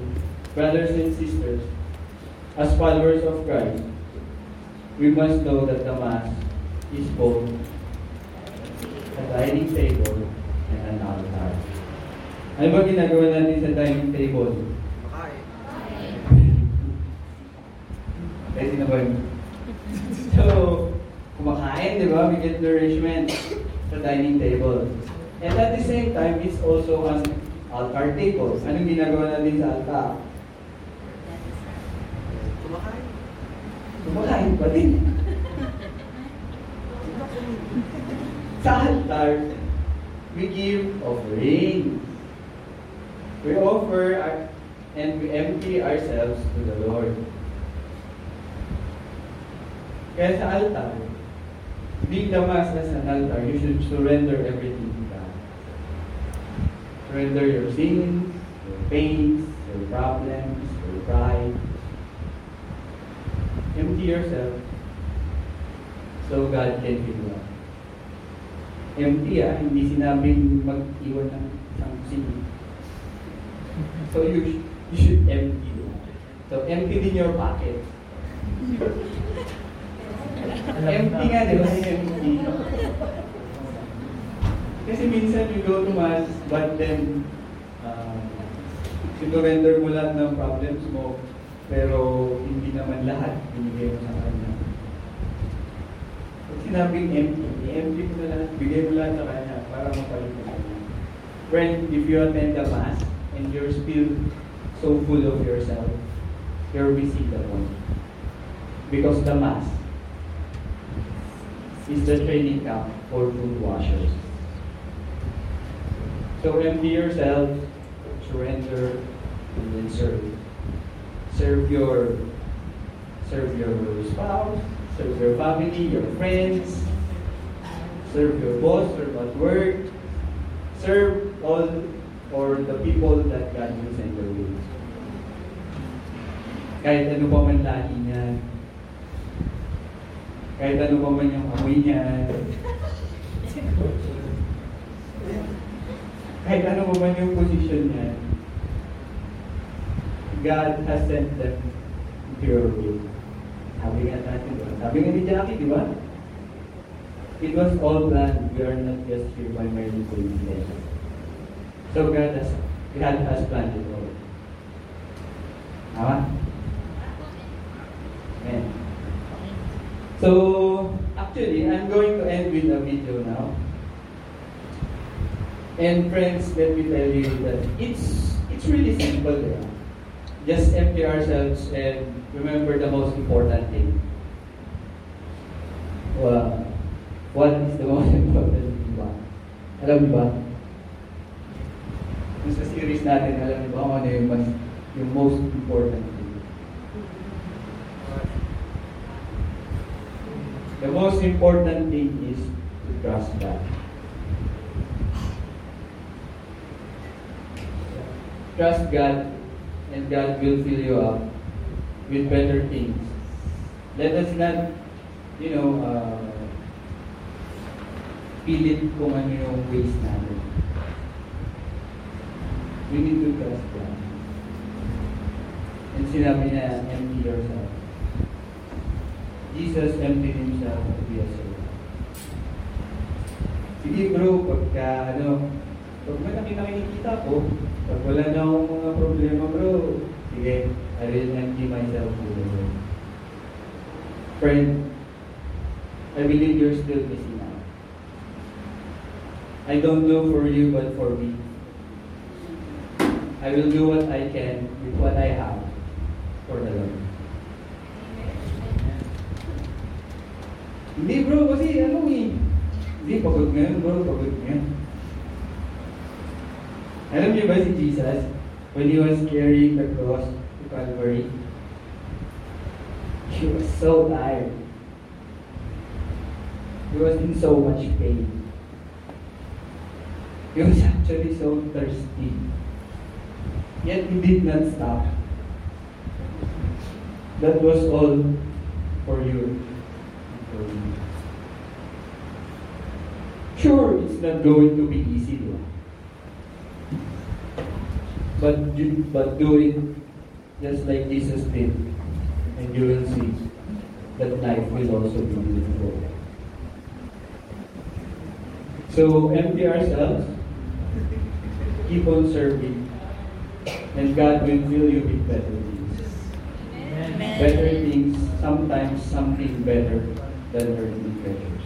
brothers and sisters, as followers of Christ, we must know that the Mass is both a dining table and an altar. Ano ba ginagawa natin sa dining table? Ready na ba yun? So, kumakain, di ba? We get nourishment sa dining table. And at the same time, it's also an altar table. Anong ginagawa natin sa altar? Kumakain. Kumakain pa din. sa altar, we give offerings. We offer our- and we empty ourselves to the Lord. Kaya sa altar, being the mass as an altar, you should surrender everything to God. Surrender your sins, your pains, your problems, your pride. Empty yourself so God can fill you up. Empty ah, hindi sinabing mag-iwan ng isang sin. So you, you should empty. So empty din your pocket. empty nga, di ba? Empty. Kasi minsan you go to mass, but then um, sinurrender mo lahat ng problems mo, pero hindi naman lahat binigay mo sa kanya. Pag sinabing empty, i-empty mo na lahat, bigay mo lahat sa kanya para mapalit ka kanya. Friend, if you attend the mass and you're still so full of yourself, you're missing the point. Because the mass is the training camp for food washers. So empty yourself, surrender, and then serve. Serve your serve your spouse, serve your family, your friends, serve your boss or at work, serve all or the people that God will send your way. Kahit ano pa man lahi niya, kahit ano pa man yung amoy niya, kahit ano pa man yung position niya, God has sent them your way. Sabi nga natin, di ba? Sabi nga ni Jackie, di ba? It was all planned. We are not just here by merely coincidence. So God has, God has planned it all. Tama? Amen. So, actually, I'm going to end with a video now. And friends, let me tell you that it's it's really simple. Yeah? Just empty ourselves and remember the most important thing. Well, what is the most important thing ba? Alam niyo ba? Yung sa series natin, alam niyo ba kung ano yung, mas, yung most important The most important thing is to trust God. Trust God and God will fill you up with better things. Let us not, you know, uh, pilit kung ano yung ways natin. We need to trust God. And sinabi niya, empty yourself. Jesus emptied himself to be a servant. Sige bro, pagka ano, pag may nakita nakikita ko, pag wala na akong mga problema bro, sige, I will empty myself to the Lord. Friend, I believe you're still missing out. I don't know for you, but for me, I will do what I can with what I have for the Lord. Hindi bro, kasi ano eh. Hindi, pagod ngayon bro, pagod ngayon. Alam niyo ba si Jesus, when he was carrying the cross to Calvary, he was so tired. He was in so much pain. He was actually so thirsty. Yet he did not stop. That was all for you and. Sure, it's not going to be easy, though. But but do it just like Jesus did, and you will see that life will also be beautiful. So empty ourselves, keep on serving, and God will fill you with better things. Better things, sometimes something better than earthly treasures.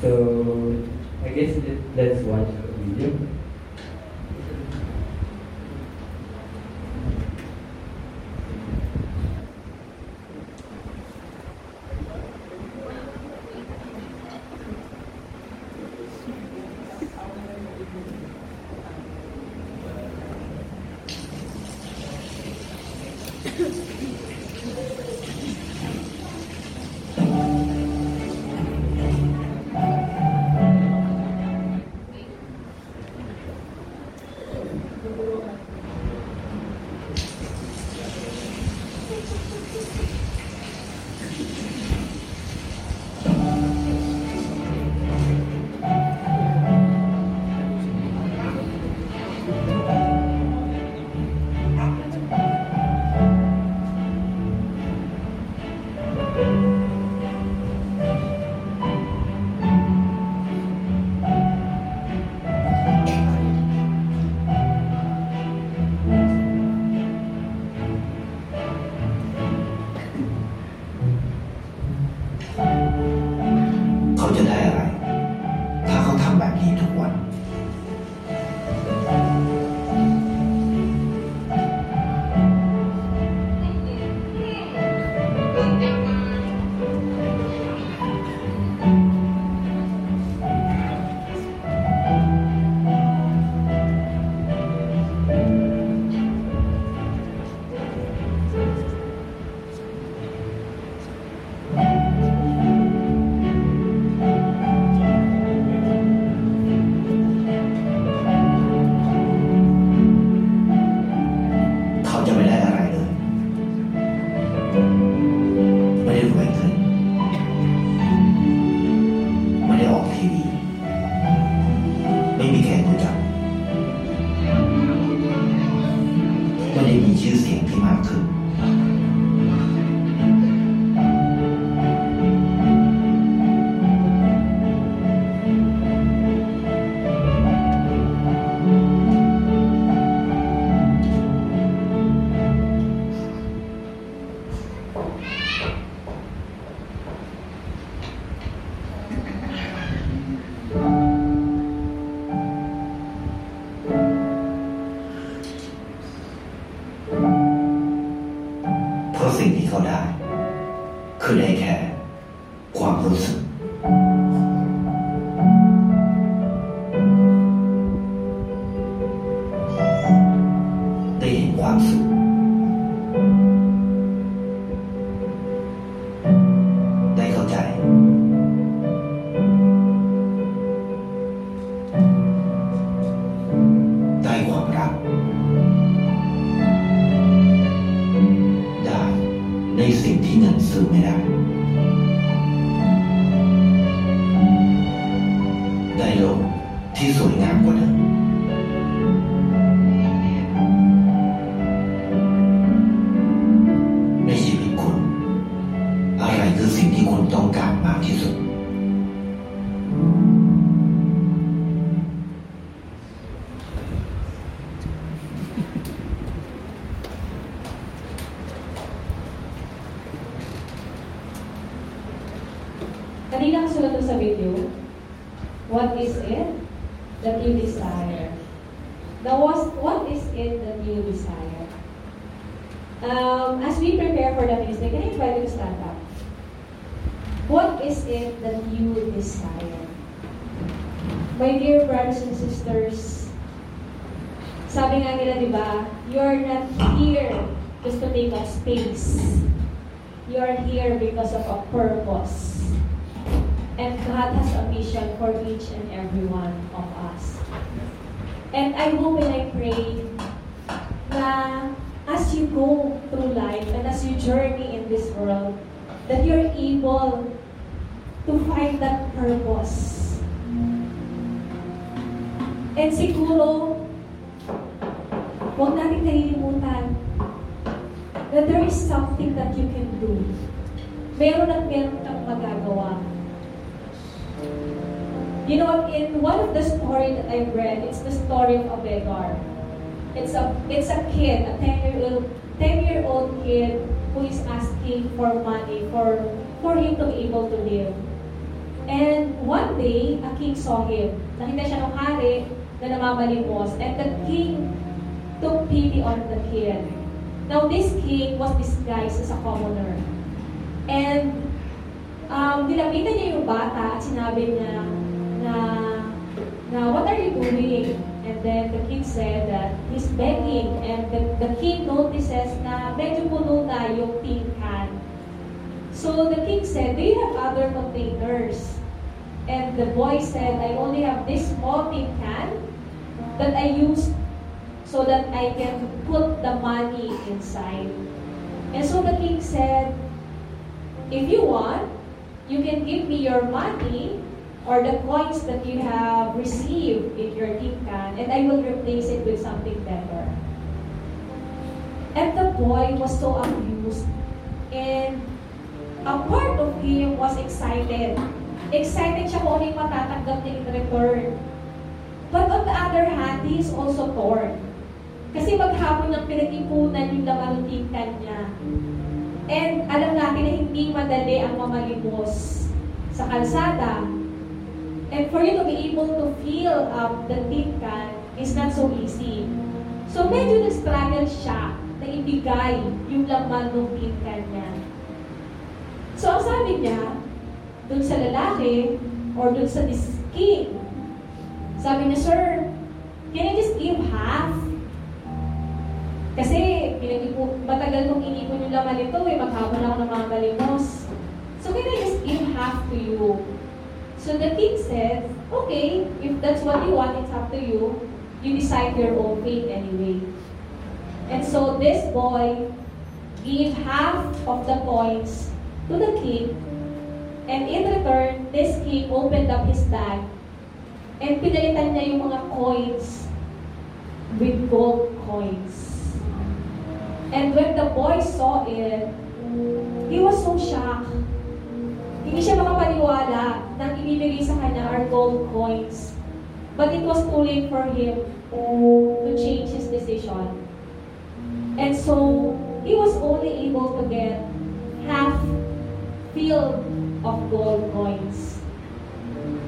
So I guess let- let's watch the video. Na namamalimos. And the king took pity on the kid. Now, this king was disguised as a commoner. And um, nilapitan niya yung bata at sinabi niya na, na what are you doing? And then the king said that he's begging and the, the king notices na medyo puno na yung tin can. So the king said, do you have other containers? And the boy said, I only have this small tin can that I use so that I can put the money inside. And so the king said, if you want, you can give me your money or the coins that you have received in your tin can, and I will replace it with something better. And the boy was so amused, and a part of him was excited. Excited siya kung ano yung matatanggap niya in return. But on the other hand, he is also torn. Kasi maghapon ng pinag-ipunan yung laman ng tin can niya. And alam natin na hindi madali ang mamalimos sa kalsada. And for you to be able to fill up the tin can is not so easy. So medyo nag-struggle siya na ibigay yung laman ng tin can niya. So ang sabi niya, dun sa lalaki or dun sa king, sabi niya, Sir, can I just give half? Kasi pinag-ipo, matagal kong inipon yung laman nito eh, maghapon ako ng mga balimos. So can I just give half to you? So the king said, okay, if that's what you want, it's up to you. You decide your own fate anyway. And so this boy gave half of the coins to the king. And in return, this king opened up his bag and pinalitan niya yung mga coins with gold coins. And when the boy saw it, he was so shocked. Hindi siya makapaniwala na ibibigay sa kanya are gold coins. But it was too late for him to change his decision. And so, he was only able to get half filled of gold coins.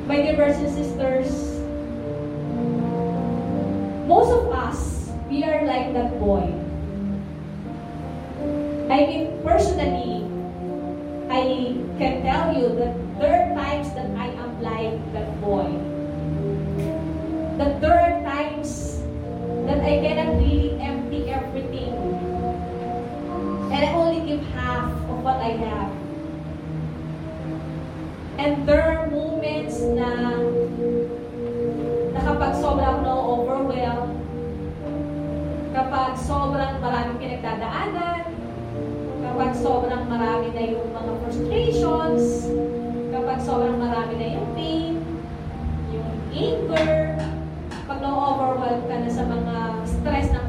My dear brothers and sisters, most of us, we are like that boy. I mean, personally, I can tell you that there are times that I am like that boy. That there are times that I cannot really empty everything. And I only give half of what I have. And there are moments na kapag sobrang na-overwhelm, kapag sobrang maraming pinagdadaanan, kapag sobrang marami na yung mga frustrations, kapag sobrang marami na yung pain, yung anger, pag na-overwhelm ka na sa mga stress ng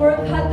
for God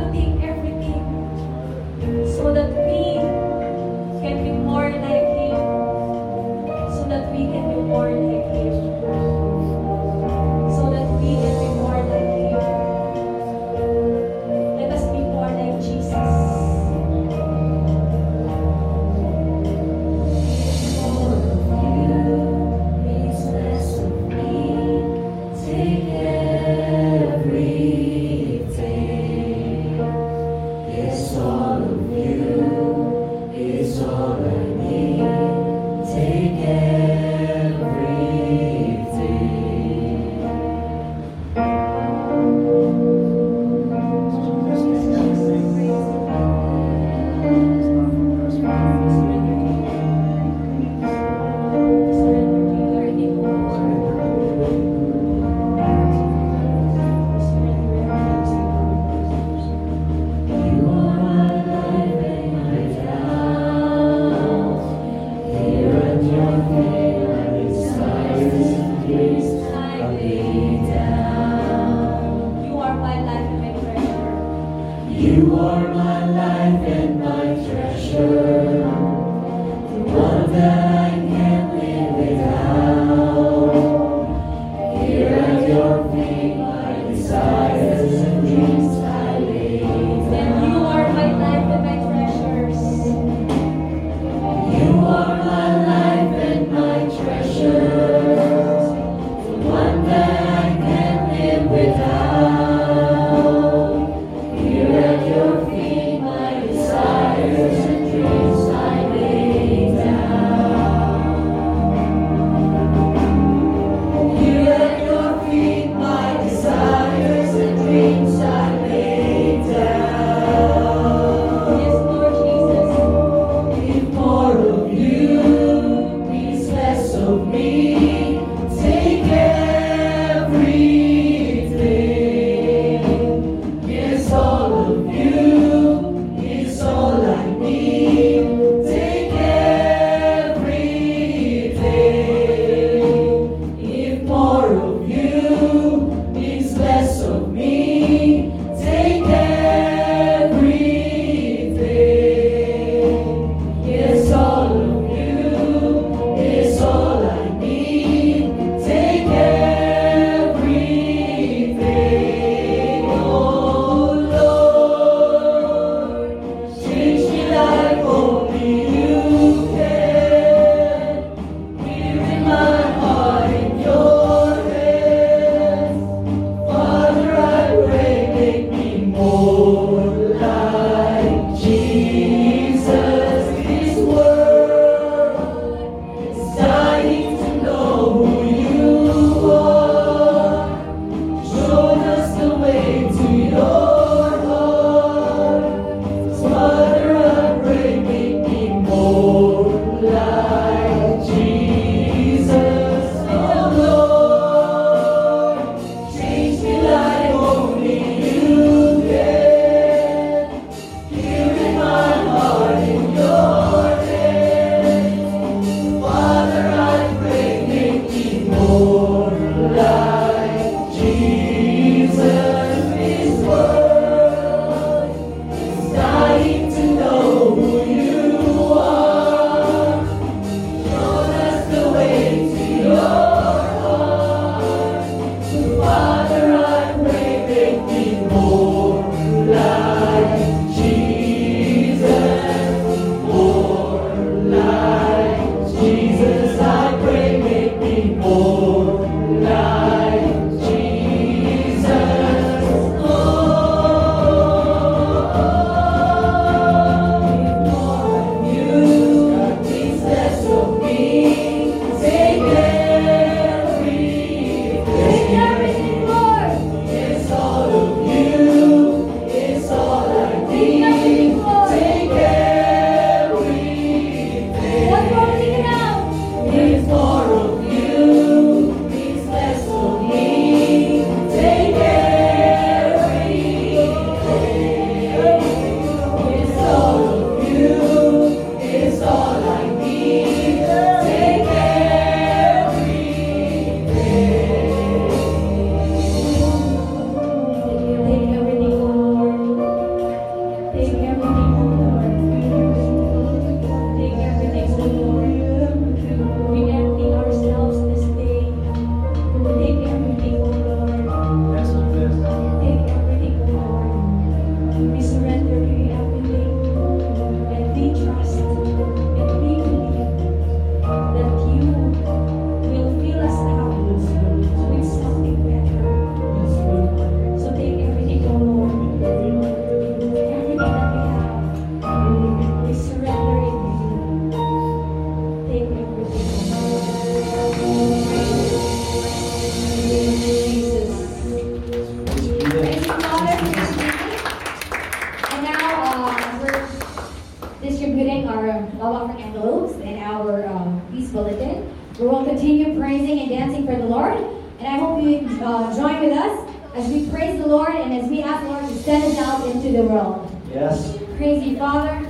We will continue praising and dancing for the Lord. And I hope you uh, join with us as we praise the Lord and as we ask the Lord to send us out into the world. Yes. Praise you, Father.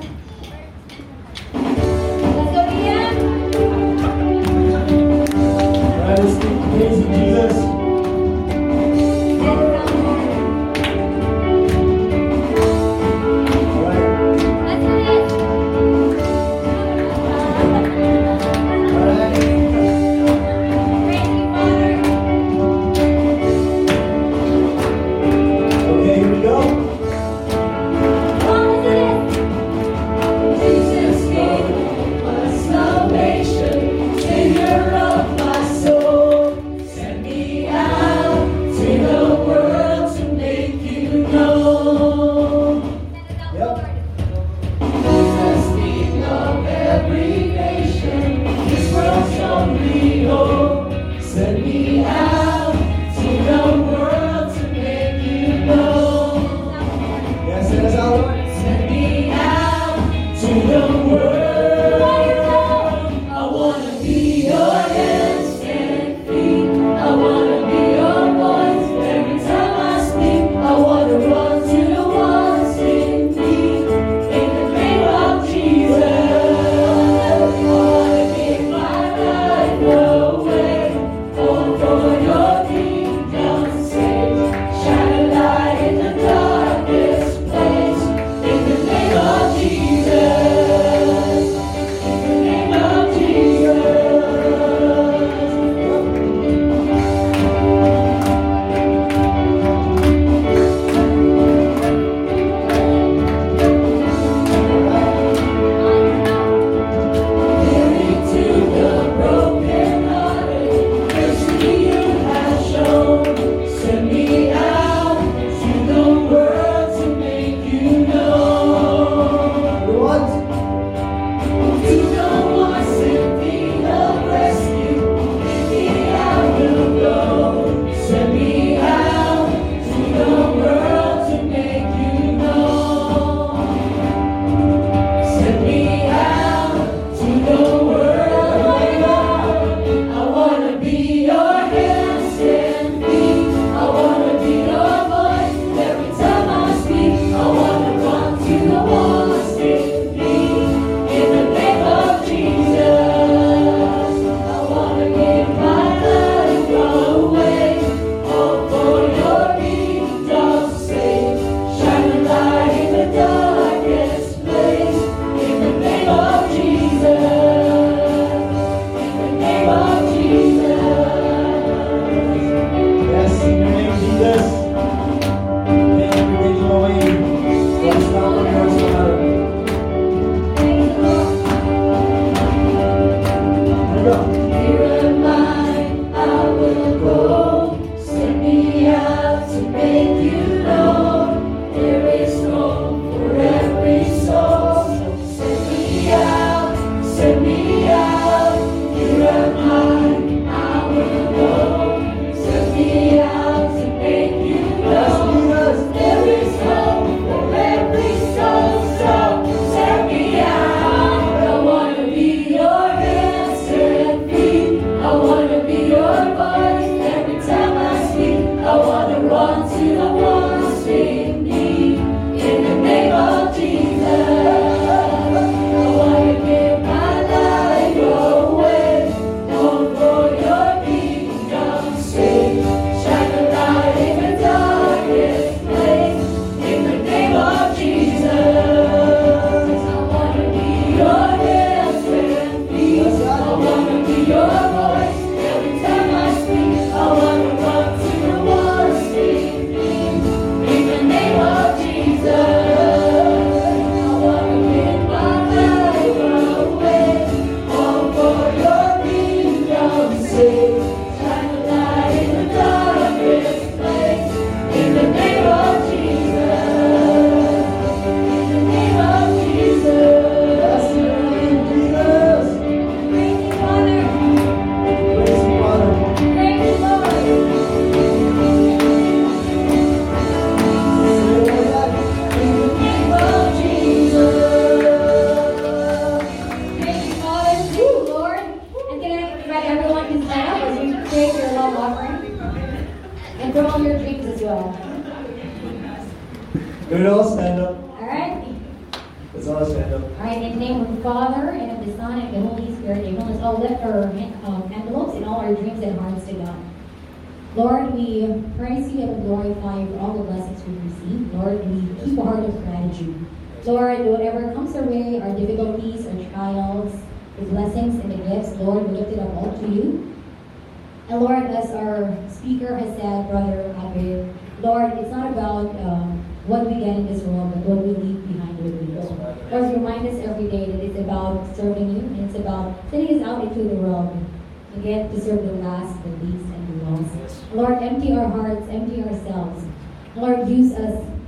Let's go, Ian. Alright, let's keep praising Jesus.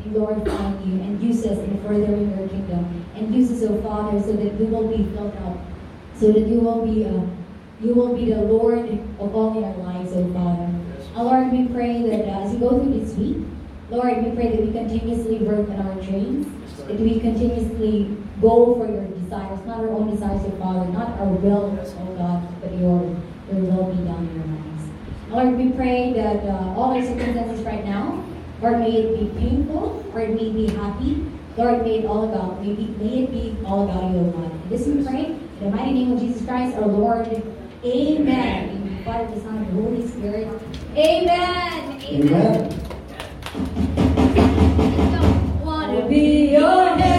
In glorifying you, and use us in furthering your kingdom, and use us, O Father, so that we will be filled up, so that you will be uh, you will be the Lord of all in our lives, O Father. Uh, Lord, we pray that uh, as we go through this week, Lord, we pray that we continuously work on our dreams, that we continuously go for your desires, not our own desires, O Father, not our will, O God, but your, your will be done in our lives. Lord, we pray that uh, all our circumstances right now, Lord, may it be painful, or it may be happy, Lord, may it all about, may, be, may it be all about you, O God. And this we pray in the mighty name of Jesus Christ, our Lord. Amen. In the Father, the Son, and the Holy Spirit. Amen. Amen. wanna be your hands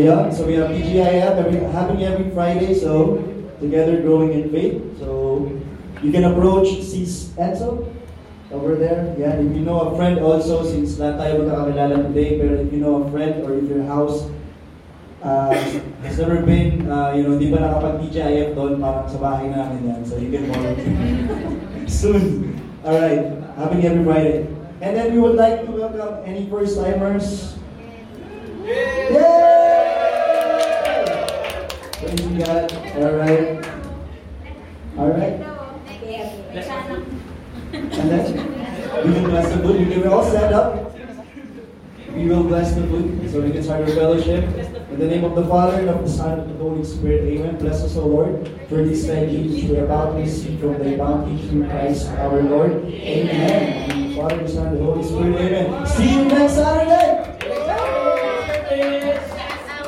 Yeah, so we have PGIF every, happening every Friday, so together growing in faith. So you can approach Sis Enzo over there. Yeah, if you know a friend also, since lahat tayo magkakakilala today, pero if you know a friend or if your house uh, has never been, uh, you know, di ba nakapag-TGIF doon, parang sa bahay namin yan. So you can volunteer soon. Alright, happening every Friday. And then we would like to welcome any first-timers. Yay! Praise God. Alright. Alright. And then, we will bless the food. You can all stand up. We will bless the food so we can start our fellowship. In the name of the Father, and of the Son, and of the Holy Spirit, amen. Bless us, O Lord, for this thy gifts we are about to receive from thy bounty through Christ our Lord. Amen. The Father, the Son, and the Holy Spirit, amen. See you next Saturday.